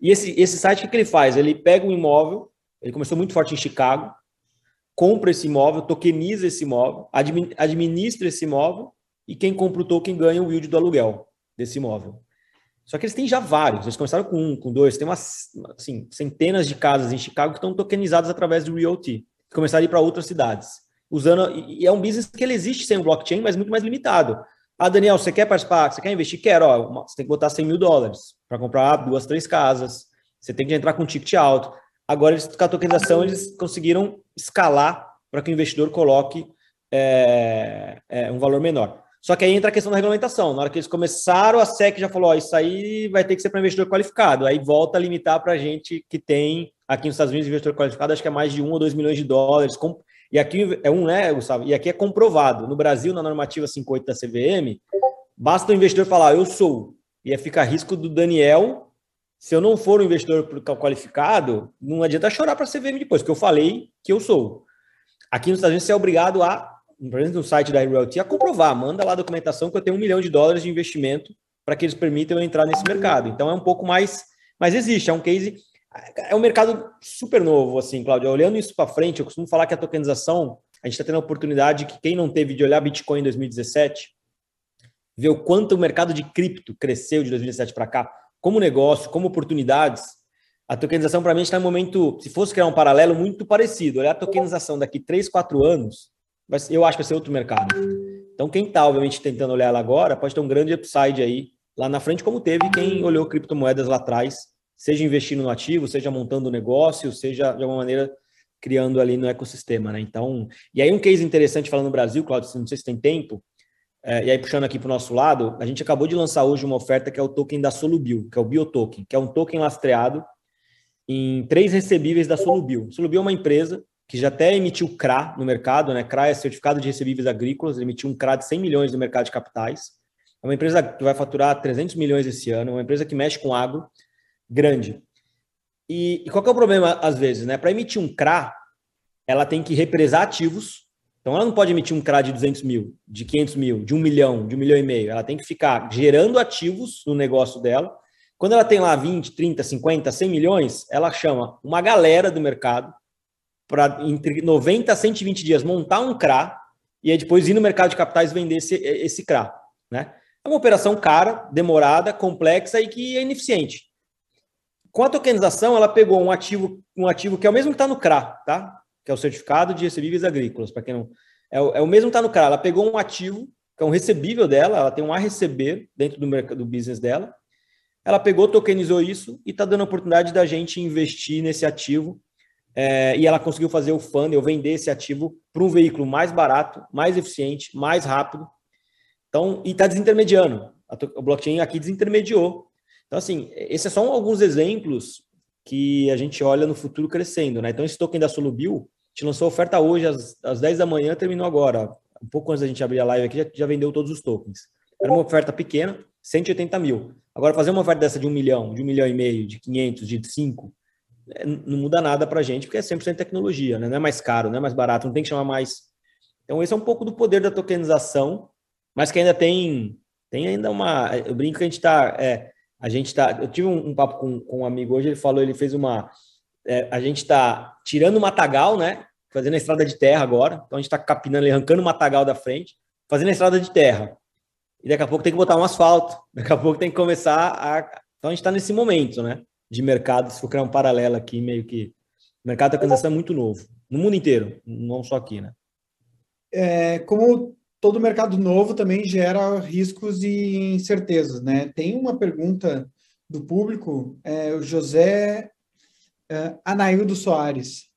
Speaker 5: E esse, esse site, o que, ele faz? Ele pega um imóvel, ele começou muito forte em Chicago, compra esse imóvel, tokeniza esse imóvel, administra esse imóvel, e quem compra o token ganha o yield do aluguel desse imóvel. Só que eles têm já vários, eles começaram com um, com dois, tem umas assim, centenas de casas em Chicago que estão tokenizadas através do Realty, começaram a ir para outras cidades. Usando, e é um business que ele existe sem o blockchain, mas muito mais limitado. Ah, Daniel, você quer participar? Você quer investir? Quero. Ó, você tem que botar 100 mil dólares para comprar duas, três casas. Você tem que entrar com um ticket alto. Agora, eles, com a tokenização, eles conseguiram escalar para que o investidor coloque é, é, um valor menor. Só que aí entra a questão da regulamentação. Na hora que eles começaram, a SEC já falou: ó, isso aí vai ter que ser para investidor qualificado. Aí volta a limitar para a gente que tem aqui nos Estados Unidos investidor qualificado, acho que é mais de um ou dois milhões de dólares. Com, e aqui é um, né, Gustavo? E aqui é comprovado. No Brasil, na normativa 58 da CVM, basta o investidor falar, eu sou. E aí fica a risco do Daniel, se eu não for um investidor qualificado, não adianta chorar para a CVM depois, porque eu falei que eu sou. Aqui nos Estados Unidos, você é obrigado a, por exemplo, no site da Realty, a comprovar. Manda lá a documentação que eu tenho um milhão de dólares de investimento para que eles permitam eu entrar nesse mercado. Então, é um pouco mais... Mas existe, é um case é um mercado super novo, assim, Cláudio. Olhando isso para frente, eu costumo falar que a tokenização, a gente está tendo a oportunidade que quem não teve de olhar Bitcoin em 2017, ver o quanto o mercado de cripto cresceu de 2017 para cá, como negócio, como oportunidades. A tokenização, para mim, está em um momento, se fosse criar um paralelo, muito parecido. Olhar a tokenização daqui 3, 4 anos, eu acho que vai ser outro mercado. Então, quem está, obviamente, tentando olhar ela agora, pode ter um grande upside aí lá na frente, como teve quem olhou criptomoedas lá atrás seja investindo no ativo, seja montando negócio, seja de alguma maneira criando ali no ecossistema, né? Então, e aí um case interessante falando no Brasil, Claudio, não sei se tem tempo, é, e aí puxando aqui para o nosso lado, a gente acabou de lançar hoje uma oferta que é o token da Solubil, que é o Biotoken, que é um token lastreado em três recebíveis da Solubil. Solubil é uma empresa que já até emitiu CRA no mercado, né? CRA é certificado de recebíveis agrícolas, emitiu um CRA de 100 milhões no mercado de capitais. É uma empresa que vai faturar 300 milhões esse ano, é uma empresa que mexe com agro, grande. E, e qual é o problema, às vezes, né? Para emitir um CRA, ela tem que represar ativos. Então, ela não pode emitir um CRA de 200 mil, de 500 mil, de um milhão, de um milhão e meio. Ela tem que ficar gerando ativos no negócio dela. Quando ela tem lá 20, 30, 50, 100 milhões, ela chama uma galera do mercado para, entre 90 a 120 dias, montar um CRA e aí depois ir no mercado de capitais vender esse, esse CRA. Né? É uma operação cara, demorada, complexa e que é ineficiente. Com a tokenização, ela pegou um ativo, um ativo que é o mesmo que está no CRA, tá? Que é o certificado de recebíveis agrícolas, para quem não. É o, é o mesmo que está no CRA. Ela pegou um ativo, que é um recebível dela, ela tem um a receber dentro do mercado do business dela. Ela pegou, tokenizou isso e está dando a oportunidade da gente investir nesse ativo. É, e ela conseguiu fazer o funnel, vender esse ativo para um veículo mais barato, mais eficiente, mais rápido. Então, e está desintermediando. A, blockchain aqui desintermediou então, assim, esses são alguns exemplos que a gente olha no futuro crescendo, né? Então, esse token da Solubil, a gente lançou a oferta hoje às, às 10 da manhã, terminou agora. Um pouco antes da gente abrir a live aqui, já, já vendeu todos os tokens. Era uma oferta pequena, 180 mil. Agora, fazer uma oferta dessa de um milhão, de um milhão e meio, de 500, de 5, é, não muda nada para a gente, porque é 100% tecnologia, né? não é mais caro, não é mais barato, não tem que chamar mais. Então, esse é um pouco do poder da tokenização, mas que ainda tem, tem ainda uma. Eu brinco que a gente está. É, a gente está. Eu tive um, um papo com, com, um amigo hoje, ele falou, ele fez uma. É, a gente está tirando o matagal, né? Fazendo a estrada de terra agora. Então a gente está capinando, arrancando o matagal da frente, fazendo a estrada de terra. E daqui a pouco tem que botar um asfalto. Daqui a pouco tem que começar a. Então a gente está nesse momento, né? De mercado, se for criar um paralelo aqui, meio que. O mercado da tokenização é muito novo. No mundo inteiro, não só aqui, né?
Speaker 2: É, como todo mercado novo também gera riscos e incertezas, né? Tem uma pergunta do público, é, o José é, Anaildo Soares.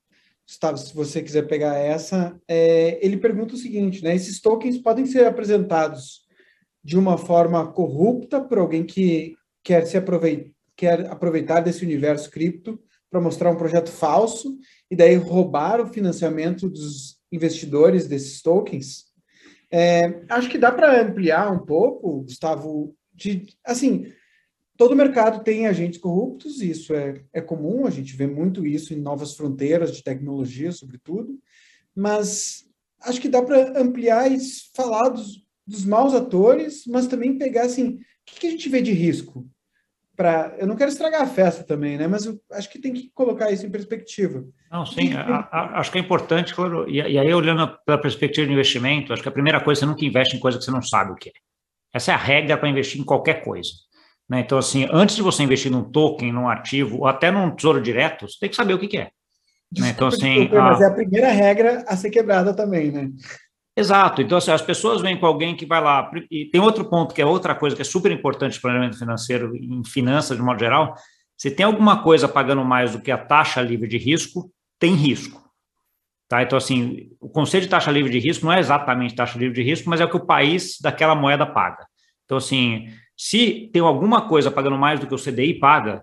Speaker 2: Gustavo, se você quiser pegar essa, é, ele pergunta o seguinte, né? Esses tokens podem ser apresentados de uma forma corrupta por alguém que quer se aproveitar, quer aproveitar desse universo cripto para mostrar um projeto falso e daí roubar o financiamento dos investidores desses tokens? É, acho que dá para ampliar um pouco, Gustavo, de, assim, todo mercado tem agentes corruptos, isso é, é comum, a gente vê muito isso em novas fronteiras de tecnologia, sobretudo, mas acho que dá para ampliar e falar dos, dos maus atores, mas também pegar, assim, o que, que a gente vê de risco? Para eu não quero estragar a festa também, né? Mas eu acho que tem que colocar isso em perspectiva.
Speaker 4: Não, sim, a, a, acho que é importante, claro. E, e, aí olhando pela perspectiva de investimento, acho que a primeira coisa você nunca investe em coisa que você não sabe o que é. Essa é a regra para investir em qualquer coisa. Né? Então, assim, antes de você investir num token, num ativo, ou até num tesouro direto, você tem que saber o que, que é.
Speaker 2: Desculpa, né? Então, assim, desculpa, a... mas é a primeira regra a ser quebrada também, né?
Speaker 4: Exato. Então, assim, as pessoas vêm com alguém que vai lá. E tem outro ponto que é outra coisa que é super importante no planejamento financeiro, em finanças de modo geral. Se tem alguma coisa pagando mais do que a taxa livre de risco, tem risco. Tá? Então, assim, o conceito de taxa livre de risco não é exatamente taxa livre de risco, mas é o que o país daquela moeda paga. Então, assim, se tem alguma coisa pagando mais do que o CDI paga,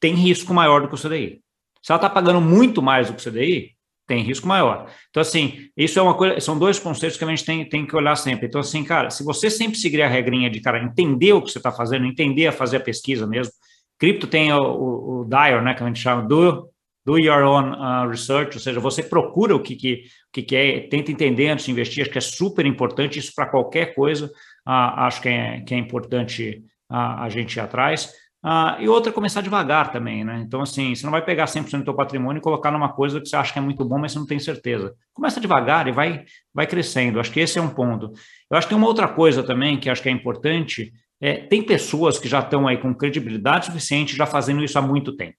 Speaker 4: tem risco maior do que o CDI. Se ela está pagando muito mais do que o CDI, tem risco maior. Então, assim, isso é uma coisa, são dois conceitos que a gente tem, tem que olhar sempre. Então, assim, cara, se você sempre seguir a regrinha de, cara, entender o que você está fazendo, entender a fazer a pesquisa mesmo, cripto tem o, o, o né, que a gente chama do, do your own uh, research, ou seja, você procura o que, que, que, que é, tenta entender antes de investir, acho que é super importante isso para qualquer coisa, uh, acho que é, que é importante uh, a gente ir atrás. Ah, e outra, começar devagar também, né? Então, assim, você não vai pegar 100% do teu patrimônio e colocar numa coisa que você acha que é muito bom, mas você não tem certeza. Começa devagar e vai, vai crescendo. Acho que esse é um ponto. Eu acho que tem uma outra coisa também que acho que é importante. É, tem pessoas que já estão aí com credibilidade suficiente, já fazendo isso há muito tempo.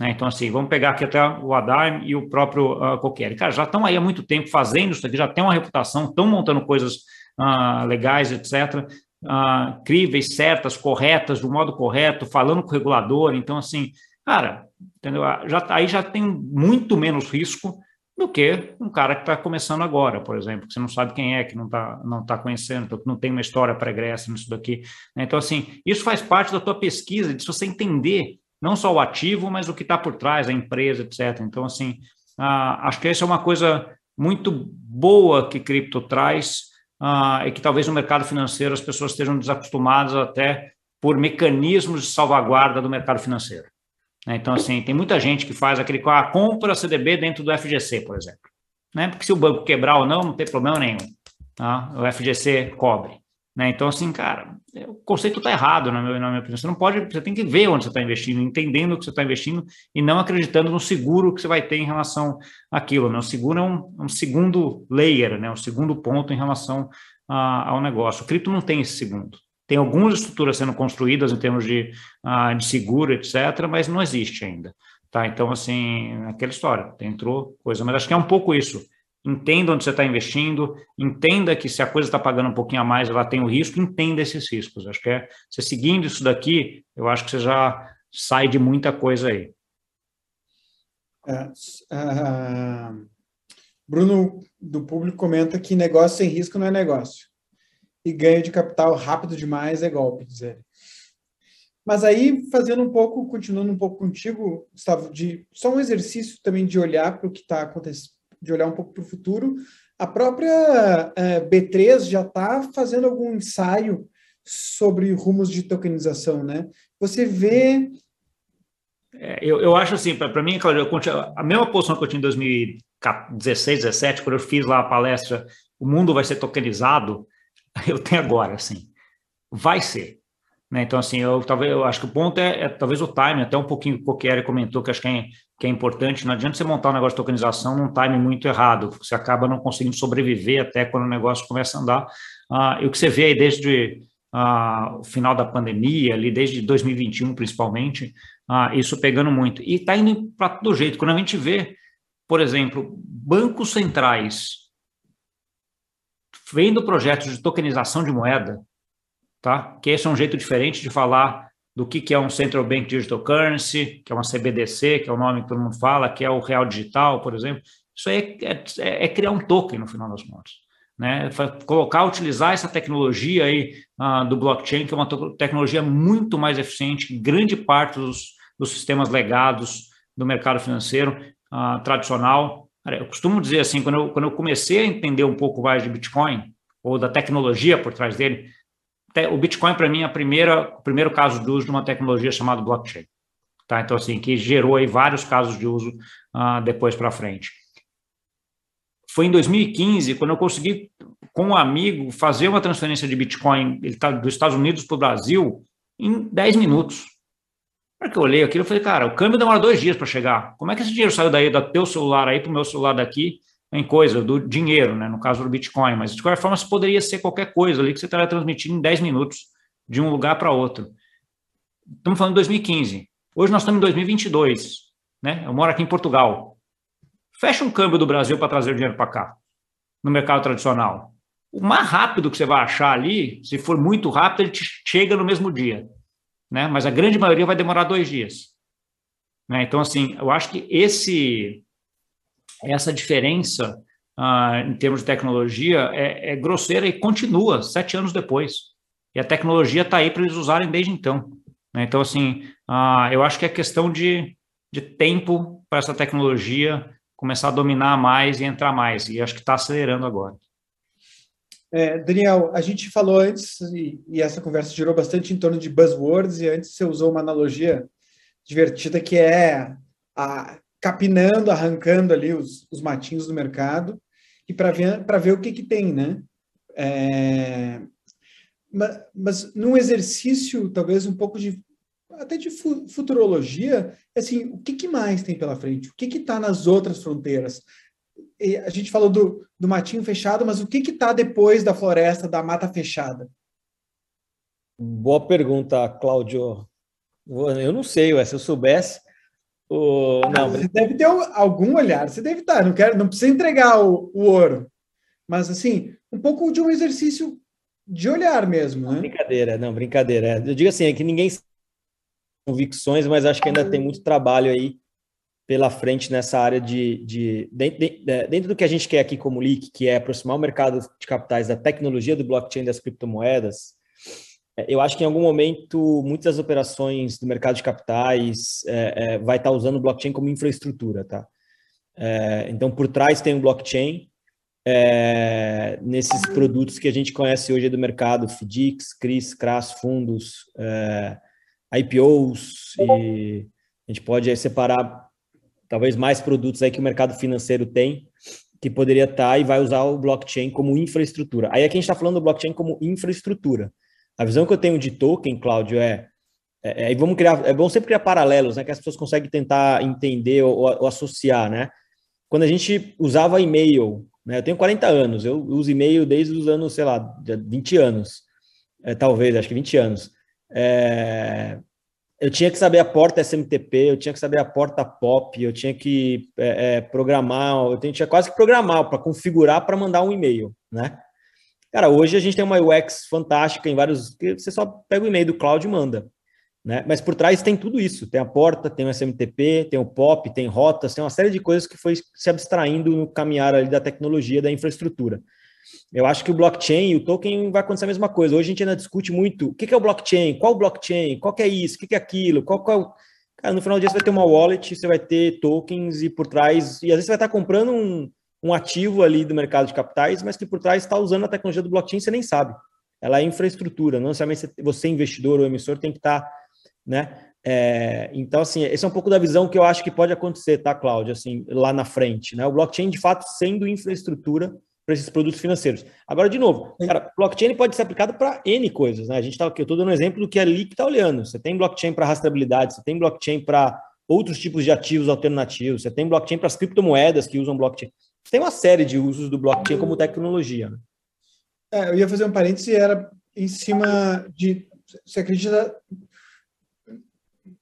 Speaker 4: Né? Então, assim, vamos pegar aqui até o Adam e o próprio uh, Coqueri. Cara, já estão aí há muito tempo fazendo isso aqui, já tem uma reputação, estão montando coisas uh, legais, etc ah, críveis, certas, corretas, do modo correto, falando com o regulador. Então, assim, cara, entendeu? Ah, já, aí já tem muito menos risco do que um cara que está começando agora, por exemplo, que você não sabe quem é, que não está não tá conhecendo, que não tem uma história pregressa nisso daqui. Né? Então, assim, isso faz parte da tua pesquisa, de você entender não só o ativo, mas o que está por trás, a empresa, etc. Então, assim, ah, acho que essa é uma coisa muito boa que cripto traz, uh, e que talvez no mercado financeiro as pessoas estejam desacostumadas até por mecanismos de salvaguarda do mercado financeiro. Né? Então, assim, tem muita gente que faz aquele ah, compra CDB dentro do FGC, por exemplo. Né? Porque se o banco quebrar ou não, não tem problema nenhum. Tá? O FGC cobre. Né? Então, assim, cara, o conceito está errado, na minha, na minha opinião. Você não pode, você tem que ver onde você está investindo, entendendo o que você está investindo e não acreditando no seguro que você vai ter em relação àquilo. Né? O seguro é um, um segundo layer, né? um segundo ponto em relação a, ao negócio. O cripto não tem esse segundo. Tem algumas estruturas sendo construídas em termos de, uh, de seguro, etc., mas não existe ainda. Tá? Então, assim, aquela história, entrou coisa, mas acho que é um pouco isso entenda onde você está investindo, entenda que se a coisa está pagando um pouquinho a mais, ela tem o risco, entenda esses riscos. Acho que é você seguindo isso daqui, eu acho que você já sai de muita coisa aí.
Speaker 2: É, uh, Bruno, do público, comenta que negócio sem risco não é negócio. E ganho de capital rápido demais é golpe, diz ele. Mas aí, fazendo um pouco, continuando um pouco contigo, Gustavo, de só um exercício também de olhar para o que está acontecendo de olhar um pouco para o futuro, a própria é, B3 já está fazendo algum ensaio sobre rumos de tokenização, né? Você vê
Speaker 4: é, eu, eu acho assim, para mim, continuo, a mesma posição que eu tinha em 2016, 2017, quando eu fiz lá a palestra, o mundo vai ser tokenizado, eu tenho agora, assim, vai ser. Né? Então, assim, eu talvez eu acho que o ponto é, é talvez o time, até um pouquinho o Coquieri comentou que acho que é, que é importante. Não adianta você montar um negócio de tokenização num time muito errado, você acaba não conseguindo sobreviver até quando o negócio começa a andar. Ah, e o que você vê aí desde ah, o final da pandemia, ali desde 2021 principalmente, ah, isso pegando muito. E está indo para todo jeito. Quando a gente vê, por exemplo, bancos centrais vendo projetos de tokenização de moeda, tá? Que esse é um jeito diferente de falar do que, que é um Central Bank Digital Currency, que é uma CBDC, que é o nome que todo mundo fala, que é o real digital, por exemplo. Isso aí é, é, é criar um token no final das contas. Né? Colocar, utilizar essa tecnologia aí uh, do blockchain, que é uma tecnologia muito mais eficiente que grande parte dos, dos sistemas legados do mercado financeiro uh, tradicional. Eu costumo dizer assim, quando eu, quando eu comecei a entender um pouco mais de Bitcoin, ou da tecnologia por trás dele, o Bitcoin, para mim, é a primeira, o primeiro caso de uso de uma tecnologia chamada blockchain. Tá? Então, assim, que gerou aí vários casos de uso uh, depois para frente. Foi em 2015, quando eu consegui, com um amigo, fazer uma transferência de Bitcoin ele tá dos Estados Unidos para o Brasil em 10 minutos. Na que eu olhei aquilo, eu falei, cara, o câmbio demora dois dias para chegar. Como é que esse dinheiro saiu daí, do teu celular aí para o meu celular daqui, em coisa do dinheiro, né, no caso do Bitcoin, mas de qualquer forma isso poderia ser qualquer coisa ali que você estaria transmitindo em 10 minutos de um lugar para outro. Estamos falando de 2015. Hoje nós estamos em 2022, né? Eu moro aqui em Portugal. Fecha um câmbio do Brasil para trazer o dinheiro para cá, no mercado tradicional. O mais rápido que você vai achar ali, se for muito rápido, ele te chega no mesmo dia, né? Mas a grande maioria vai demorar dois dias. Né? Então, assim, eu acho que esse essa diferença uh, em termos de tecnologia é, é, grosseira e continua sete anos depois. E a tecnologia está aí para eles usarem desde então. Né? Então, assim, uh, eu acho que é questão de, de tempo para essa tecnologia começar a dominar mais e entrar mais. E acho que está acelerando agora.
Speaker 2: É, Daniel, a gente falou antes, e, e, essa conversa girou bastante em torno de buzzwords, e antes você usou uma analogia divertida que é a capinando, arrancando ali os, os matinhos do mercado e para ver, para ver o que, que tem, né? É, mas, mas num exercício, talvez um pouco de até de futurologia, assim, o que, que mais tem pela frente? O que está nas outras fronteiras? E a gente falou do, do matinho fechado, mas o que está depois da floresta, da mata fechada?
Speaker 5: Boa pergunta, Cláudio. Eu não sei, se eu soubesse, o,
Speaker 2: não, você deve ter algum olhar, você deve estar, não, quero, não precisa entregar o, o ouro, mas assim, um pouco de um exercício de olhar mesmo, né?
Speaker 5: Brincadeira, não, brincadeira. Eu digo assim, é que ninguém convicções, mas acho que ainda tem muito trabalho aí pela frente nessa área de, de, de, de, dentro do que a gente quer aqui como LIC, que é aproximar o mercado de capitais da tecnologia do blockchain das criptomoedas. É, eu acho que em algum momento muitas operações do mercado de capitais é, é, vai estar usando o blockchain como infraestrutura, tá? É, então, por trás tem um blockchain é, nesses produtos que a gente conhece hoje do mercado, FDICs, CRIs, CRAS, fundos, é, IPOs, e a gente pode separar talvez mais produtos aí que o mercado financeiro tem, que poderia estar e vai usar o blockchain como infraestrutura. Aí aqui a gente está falando do blockchain como infraestrutura. A visão que eu tenho de token, Cláudio, é, é, é vamos criar, é bom sempre criar paralelos, né, que as pessoas conseguem tentar entender ou, ou associar, né? Quando a gente usava e-mail, né, eu tenho 40 anos, eu uso e-mail desde os anos, sei lá, 20 anos, é, talvez, acho que 20 anos. É, eu tinha que saber a porta SMTP, eu tinha que saber a porta POP, eu tinha que é, é programar, eu tinha quase que programar para configurar para mandar um e-mail, né? Cara, hoje a gente tem uma UX fantástica em vários. Você só pega o e-mail do cloud e manda. Né? Mas por trás tem tudo isso: tem a porta, tem o SMTP, tem o POP, tem rotas, tem uma série de coisas que foi se abstraindo no caminhar ali da tecnologia, da infraestrutura. Eu acho que o blockchain e o token vai acontecer a mesma coisa. Hoje a gente ainda discute muito o que é o blockchain, qual o blockchain, qual é isso, o que é aquilo, qual, qual... Cara, no final do dia você vai ter uma wallet, você vai ter tokens e por trás, e às vezes você vai estar comprando um, um ativo ali do mercado de capitais, mas que por trás está usando a tecnologia do blockchain, você nem sabe. Ela é infraestrutura, não necessariamente você investidor ou emissor tem que estar tá, né, É, então, assim, esse é um pouco da visão que eu acho que pode acontecer, tá, Cláudio? Assim, lá na frente, né? O blockchain, de fato, sendo infraestrutura para esses produtos financeiros. Agora, de novo, cara, blockchain pode ser aplicado para N coisas, né? A gente está aqui, eu estou dando um exemplo do que ali que está olhando. Você tem blockchain para rastreabilidade, você tem blockchain para outros tipos de ativos alternativos, você tem blockchain para as criptomoedas que usam blockchain. Tem uma série de usos do blockchain como tecnologia. Né?
Speaker 2: É, eu ia fazer um parêntese, era em cima de. Você acredita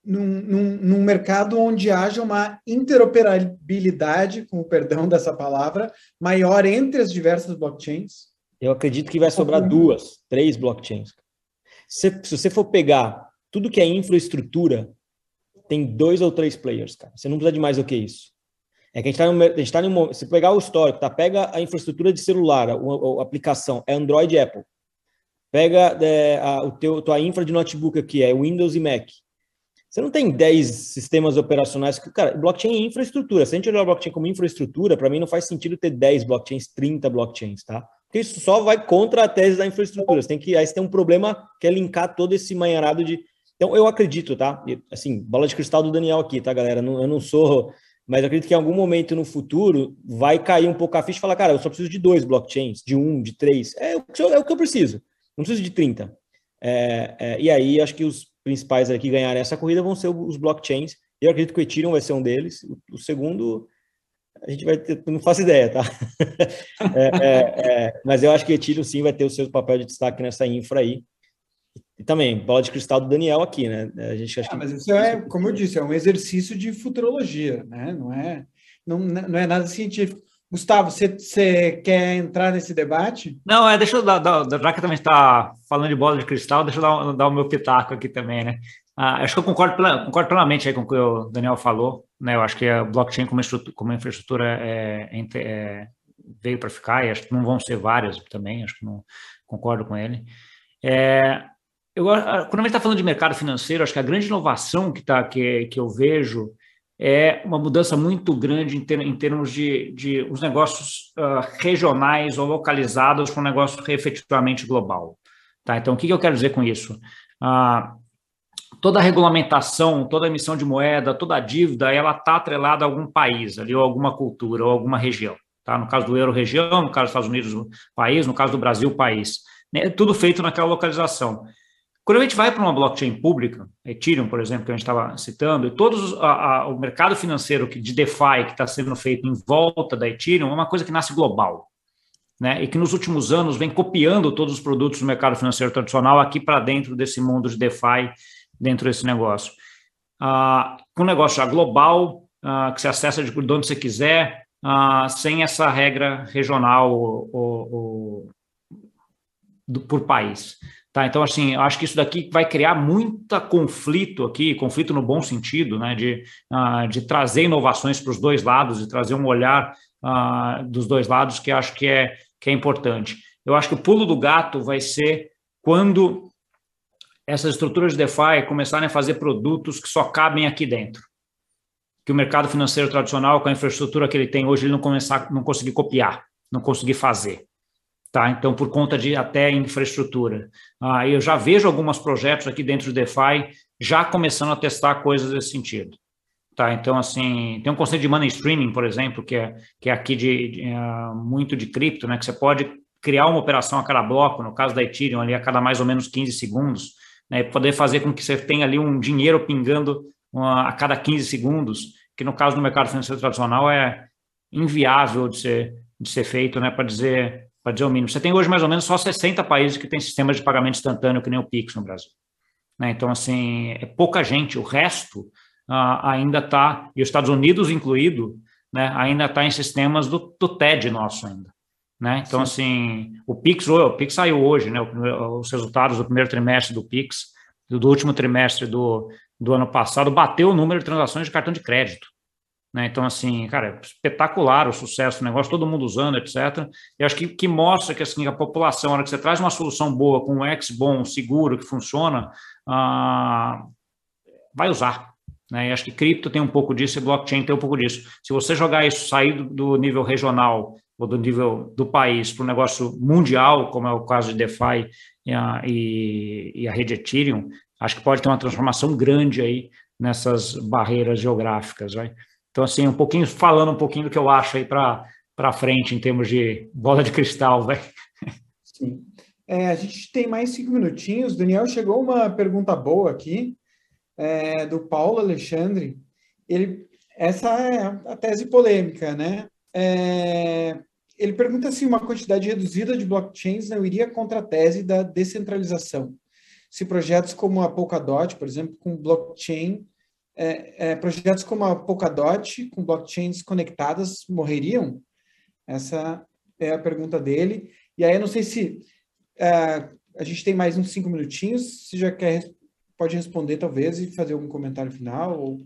Speaker 2: num, num, num, mercado onde haja uma interoperabilidade, com o perdão dessa palavra, maior entre as diversas blockchains?
Speaker 5: Eu acredito que vai sobrar duas, três blockchains. Se, se você for pegar tudo que é infraestrutura, tem dois ou três players, cara. Você não precisa de mais do que isso. É que a gente está a gente tá no, se pegar o histórico, tá? Pega a infraestrutura de celular, a, a, aplicação é Android e Apple. Pega é, a, o teu, tua infra de notebook aqui, é Windows e Mac. Você não tem 10 sistemas operacionais. Cara, blockchain é infraestrutura. Se a gente olhar o blockchain como infraestrutura, para mim não faz sentido ter 10 blockchains, 30 blockchains, tá? Porque isso só vai contra a tese da infraestrutura. Você tem que, aí você tem um problema que é linkar todo esse manharado de. Então, eu acredito, tá? Assim, bola de cristal do Daniel aqui, tá, galera? Eu não sou. Mas acredito que em algum momento no futuro vai cair um pouco a ficha e falar, cara, eu só preciso de dois blockchains, de um, de três. É, é o que eu preciso. Não preciso de 30. É, é, e aí, acho que os principais aqui ganharem essa corrida vão ser os blockchains. Eu acredito que o Ethereum vai ser um deles. O, o segundo, a gente vai ter, não faço ideia, tá? é, é, é, mas eu acho que o Ethereum sim vai ter o seu papel de destaque nessa infra aí. E também, bola de cristal do Daniel aqui, né? A gente acha ah,
Speaker 2: que... Mas isso é, como eu disse, é um exercício de futurologia, né? Não é, não, não é nada científico. Gustavo, você, você quer entrar nesse debate?
Speaker 4: Não, é, deixa eu dar, dar já que também está falando de bola de cristal, deixa eu dar, dar o meu pitaco aqui também, né? Ah, acho que eu concordo, concordo plenamente aí com o que o Daniel falou, né? Eu acho que a blockchain como, como infraestrutura é, é, é veio para ficar, e acho que não vão ser várias também, acho que não concordo com ele. É, eu, quando a gente está falando de mercado financeiro, acho que a grande inovação que, tá, que, que eu vejo é uma mudança muito grande em, ter, em termos de, de os negócios uh, regionais ou localizados com um negócio efetivamente global. Tá? Então, o que, que eu quero dizer com isso? Uh, toda a regulamentação, toda a emissão de moeda, toda a dívida, ela está atrelada a algum país ali, ou alguma cultura, ou alguma região. Tá? No caso do euro, região, no caso dos Estados Unidos, país, no caso do Brasil, país. Né? Tudo feito naquela localização. Quando a gente vai para uma blockchain pública, Ethereum, por exemplo, que a gente estava citando, e a, o mercado financeiro que, de DeFi que está sendo feito em volta da Ethereum é uma coisa que nasce global. Né, e que nos últimos anos vem copiando todos os produtos do mercado financeiro tradicional aqui para dentro desse mundo de DeFi, dentro desse negócio. Ah, um negócio já global, ah, que se acessa de onde você quiser, ah, sem essa regra regional ou, ou, ou do, por país. Tá, então, assim, eu acho que isso daqui vai criar muita conflito aqui, conflito no bom sentido, né, de, uh, de trazer inovações para os dois lados, de trazer um olhar uh, dos dois lados que acho que é, que é importante. Eu acho que o pulo do gato vai ser quando essas estruturas de DeFi começarem a fazer produtos que só cabem aqui dentro. Que o mercado financeiro tradicional, com a infraestrutura que ele tem hoje, ele não, começar, não conseguir copiar, não conseguir fazer. Tá, então, por conta de até infraestrutura. Ah, eu já vejo alguns projetos aqui dentro do DeFi já começando a testar coisas desse sentido. Tá, então, assim, tem um conceito de money streaming, por exemplo, que é, que é aqui de, de uh, muito de cripto, né, que você pode criar uma operação a cada bloco, no caso da Ethereum, ali a cada mais ou menos 15 segundos, né, poder fazer com que você tenha ali um dinheiro pingando uma, a cada 15 segundos, que no caso do mercado financeiro tradicional é inviável de ser, de ser feito, né, para dizer para dizer o mínimo. Você tem hoje mais ou menos só 60 países que têm sistemas de pagamento instantâneo que nem o Pix no Brasil. Né? Então, assim, é pouca gente. O resto uh, ainda está, e os Estados Unidos incluído, né, ainda está em sistemas do, do, TED nosso ainda. Né? Então, Sim. assim, o Pix, o Pix saiu hoje, né, os resultados do primeiro trimestre do Pix, do, último trimestre do, do ano passado, bateu o número de transações de cartão de crédito. Né? Então, assim, cara, espetacular o sucesso do negócio, todo mundo usando, etc. E acho que, que mostra que assim, a população, na hora que você traz uma solução boa, com um ex bom, seguro, que funciona, ah, vai usar. Né? E acho que cripto tem um pouco disso e blockchain tem um pouco disso. Se você jogar isso, sair do, do nível regional ou do nível do país para o negócio mundial, como é o caso de DeFi e a, e, e a rede Ethereum, acho que pode ter uma transformação grande aí nessas barreiras geográficas, vai. Então, assim, um pouquinho, falando um pouquinho do que eu acho aí para frente em termos de bola de cristal, vai.
Speaker 2: Sim. É, a gente tem mais cinco minutinhos. Daniel, chegou uma pergunta boa aqui, é, do Paulo Alexandre. Ele, essa é a tese polêmica, né? É, ele pergunta se uma quantidade reduzida de blockchains não iria contra a tese da descentralização. Se projetos como a Polkadot, por exemplo, com blockchain, é, é, projetos como a Polkadot, com blockchains conectadas, morreriam? Essa é a pergunta dele. E aí, eu não sei se é, a gente tem mais uns cinco minutinhos, se já quer, pode responder talvez e fazer algum comentário final, ou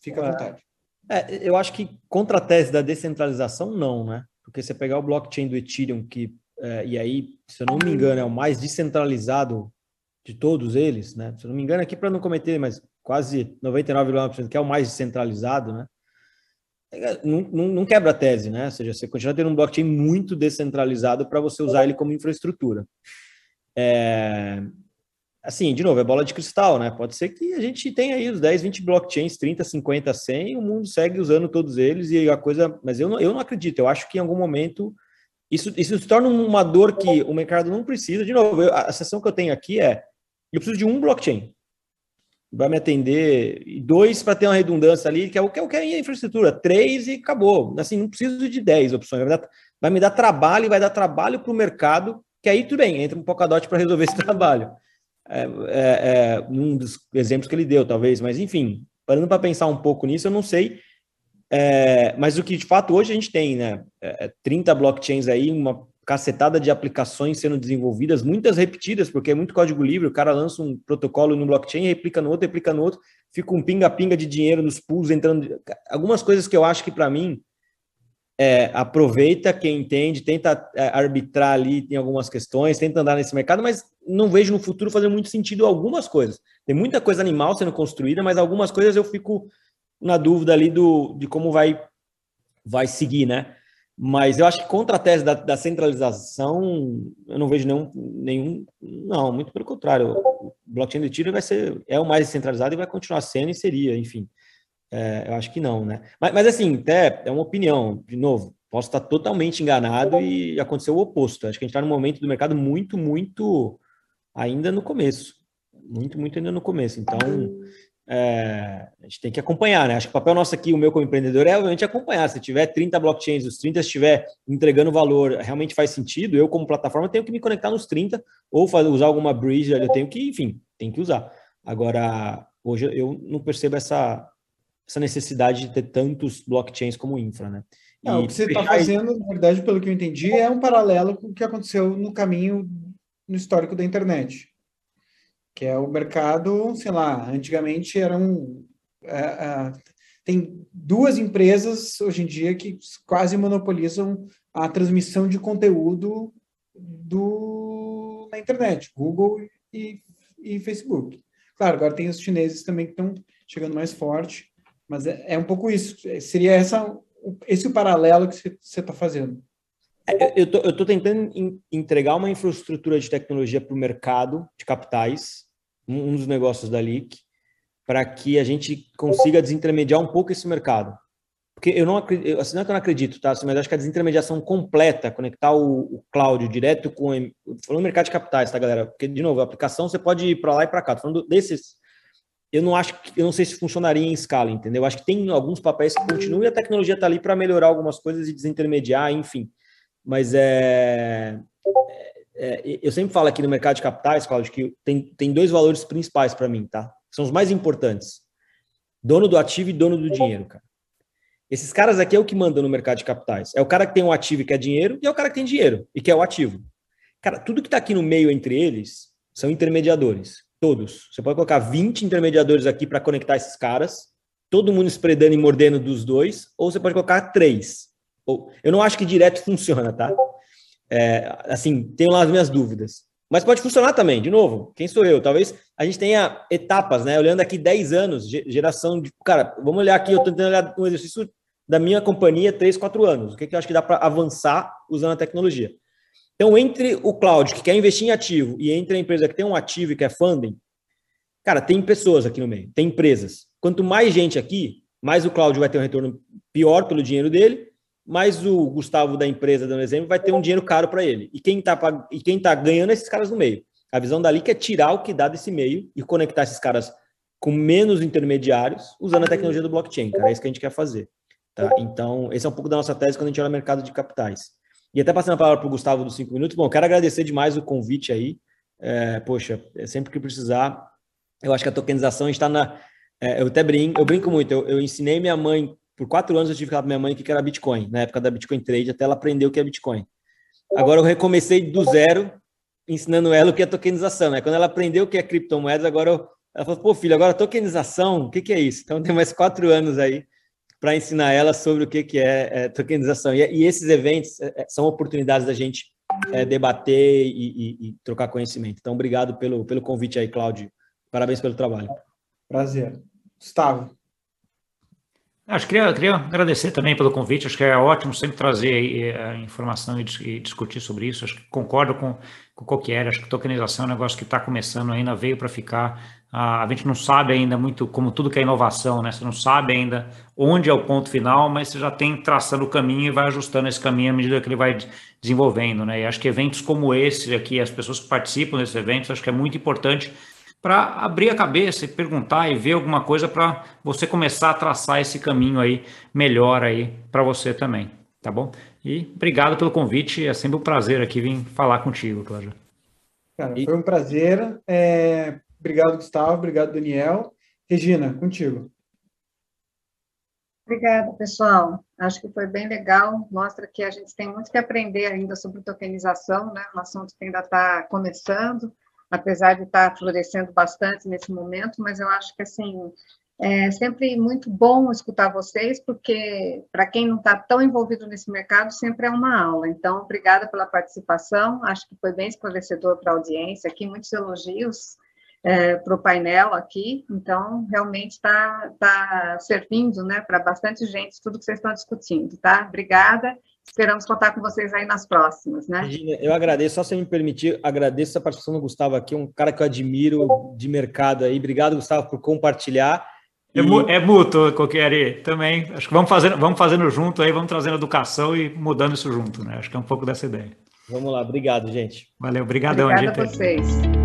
Speaker 2: fica à vontade.
Speaker 5: É, eu acho que contra a tese da descentralização, não, né? porque você pegar o blockchain do Ethereum, que, é, e aí, se eu não me engano, é o mais descentralizado de todos eles, né? Se eu não me engano, aqui para não cometer, mas quase 99,9% que é o mais descentralizado, né? É, não, não, não, quebra a tese, né? Ou seja, você continua tendo um blockchain muito descentralizado para você usar ele como infraestrutura. É, assim, de novo, é bola de cristal, né? Pode ser que a gente tenha aí os 10, 20 blockchains, 30, 50, 100, e o mundo segue usando todos eles e a coisa. Mas eu não, eu não acredito, eu acho que em algum momento isso, isso se torna uma dor que o mercado não precisa. De novo, eu, a sessão que eu tenho aqui é: eu preciso de um blockchain. Vai me atender, e dois para ter uma redundância ali, que é o que eu quero a infraestrutura, três e acabou. Assim, não preciso de dez opções. Vai, dar, vai me dar trabalho e vai dar trabalho para o mercado, que aí tudo bem, entra um Polkadot para resolver esse trabalho é, é, é, um dos exemplos que ele deu, talvez, mas enfim, parando para pensar um pouco nisso, eu não sei. É, mas o que de fato hoje a gente tem, né? É, 30 blockchains aí, uma cacetada de aplicações sendo desenvolvidas, muitas repetidas, porque é muito código livre, o cara lança um protocolo no blockchain, replica no outro, replica no outro, fica um pinga-pinga de dinheiro nos pools entrando. Algumas coisas que eu acho que para mim é, aproveita quem entende, tenta é, arbitrar ali em algumas questões, tenta andar nesse mercado, mas não vejo no futuro fazer muito sentido algumas coisas. Tem muita coisa animal sendo construída, mas algumas coisas eu fico na dúvida ali do, de como vai, vai seguir, né? Mas eu acho que contra a tese da, da centralização, eu não vejo nenhum, nenhum. Não, muito pelo contrário. O blockchain de tiro vai ser é o mais centralizado e vai continuar sendo e seria, enfim. É, eu acho que não, né? Mas, mas assim, até é uma opinião, de novo, posso estar totalmente enganado e aconteceu o oposto. Acho que a gente está num momento do mercado muito, muito ainda no começo. Muito, muito ainda no começo. Então, é, a gente tem que acompanhar, né? Acho que o papel nosso aqui, o meu como empreendedor, é realmente acompanhar. Se tiver 30 blockchains, os 30 estiver entregando valor, realmente faz sentido. Eu, como plataforma, tenho que me conectar nos 30 ou fazer, usar alguma bridge, eu tenho que, enfim, tem que usar. Agora, hoje eu não percebo essa, essa necessidade de ter tantos blockchains como infra, né?
Speaker 2: Não, o que você está fazendo, na verdade, pelo que eu entendi, é um paralelo com o que aconteceu no caminho no histórico da internet, que é o mercado, sei lá, antigamente eram é, é, tem duas empresas hoje em dia que quase monopolizam a transmissão de conteúdo do, na internet, Google e, e Facebook. Claro, agora tem os chineses também que estão chegando mais forte, mas é, é um pouco isso. Seria essa, esse o paralelo que você está fazendo.
Speaker 5: É, eu estou tentando entregar uma infraestrutura de tecnologia para o mercado de capitais, um, dos negócios da LIC, para que a gente consiga desintermediar um pouco esse mercado. Porque eu não acredito, assim, não é que eu não acredito, tá? Mas acho que a desintermediação completa, conectar o, o cloud direto com. Falando mercado de capitais, tá, galera? Porque, de novo, a aplicação você pode ir para lá e para cá. Tô falando desses eu não acho que eu não sei se funcionaria em escala, entendeu? Eu acho que tem alguns papéis que continuam e a tecnologia está ali para melhorar algumas coisas e desintermediar, enfim. Mas é, é, é, eu sempre falo aqui no mercado de capitais, Cláudio, que tem, tem dois valores principais para mim, tá? São os mais importantes: dono do ativo e dono do dinheiro, cara. Esses caras aqui é o que mandam no mercado de capitais. É o cara que tem um ativo e quer dinheiro, e é o cara que tem dinheiro e quer o ativo. Cara, tudo que está aqui no meio entre eles são intermediadores. Todos. Você pode colocar 20 intermediadores aqui para conectar esses caras, todo mundo espremendo e mordendo dos dois, ou você pode colocar três. Eu não acho que direto funciona, tá? É, assim, tenho lá as minhas dúvidas. Mas pode funcionar também, de novo. Quem sou eu? Talvez a gente tenha etapas, né? Olhando aqui 10 anos, geração de. Cara, vamos olhar aqui, eu estou tentando olhar um exercício da minha companhia 3, 4 anos. O que, que eu acho que dá para avançar usando a tecnologia? Então, entre o cloud que quer investir em ativo e entre a empresa que tem um ativo e quer funding, Cara, tem pessoas aqui no meio, tem empresas. Quanto mais gente aqui, mais o Cláudio vai ter um retorno pior pelo dinheiro dele, mais o Gustavo da empresa, dando exemplo, vai ter um dinheiro caro para ele. E quem está e quem tá ganhando é esses caras no meio. A visão dali que é tirar o que dá desse meio e conectar esses caras com menos intermediários usando a tecnologia do blockchain, cara. É isso que a gente quer fazer. Tá? Então, esse é um pouco da nossa tese quando a gente olha o mercado de capitais. E até passando a palavra para o Gustavo dos cinco minutos, bom, quero agradecer demais o convite aí. É, poxa, é sempre que precisar, eu acho que a tokenização está na. É, eu até brinco, eu brinco muito. Eu, eu, ensinei minha mãe, por quatro anos eu tive que falar para minha mãe o que era Bitcoin, na época da Bitcoin Trade, até ela aprender o que é Bitcoin. Agora eu recomecei do zero, ensinando ela o que é tokenização. Né? Quando ela aprendeu o que é criptomoedas, agora eu ela falou, pô, filho, agora tokenização, o que, que é isso? Então tem mais quatro anos aí para ensinar ela sobre o que, que é, é tokenização. E, e, esses eventos é, é, são oportunidades da gente é, debater e, e, e, trocar conhecimento. Então, obrigado pelo, pelo convite aí, Cláudio. Parabéns pelo trabalho.
Speaker 2: Prazer. Gustavo.
Speaker 4: Acho que queria, queria agradecer também pelo convite. Acho que é ótimo sempre trazer a informação e, e discutir sobre isso. Acho que concordo com, com Coquier. Acho que tokenização é um negócio que está começando ainda, veio para ficar. a gente não sabe ainda muito como tudo que é inovação, né? Você não sabe ainda onde é o ponto final, mas você já tem traçando o caminho e vai ajustando esse caminho à medida que ele vai desenvolvendo, né? E acho que eventos como esse aqui, as pessoas que participam desses eventos, acho que é muito importante para abrir a cabeça e perguntar e ver alguma coisa para você começar a traçar esse caminho aí melhor aí para você também, tá bom? E obrigado pelo convite, é sempre um prazer aqui vir falar contigo, Cláudio.
Speaker 2: Cara, foi um prazer. É... Obrigado, Gustavo, obrigado, Daniel. Regina, contigo.
Speaker 1: Obrigada, pessoal. Acho que foi bem legal. Mostra que a gente tem muito que aprender ainda sobre tokenização, né? Um assunto que ainda está começando apesar de estar florescendo bastante nesse momento, mas eu acho que, assim, é sempre muito bom escutar vocês, porque, para quem não está tão envolvido nesse mercado, sempre é uma aula. Então, obrigada pela participação, acho que foi bem esclarecedor para a audiência aqui, muitos elogios é, para o painel aqui, então, realmente está tá servindo né, para bastante gente tudo que vocês estão discutindo, tá? Obrigada Esperamos contar com vocês aí nas próximas, né?
Speaker 5: Regina, eu agradeço, só se me permitir, agradeço a participação do Gustavo aqui, um cara que eu admiro de mercado aí. Obrigado, Gustavo, por compartilhar.
Speaker 4: É, e... é mútuo, Coquieri, também. Acho que vamos fazendo, vamos fazendo junto aí, vamos trazendo educação e mudando isso junto, né? Acho que é um pouco dessa ideia.
Speaker 5: Vamos lá, obrigado, gente.
Speaker 4: Valeu, obrigadão.
Speaker 1: Obrigada a vocês.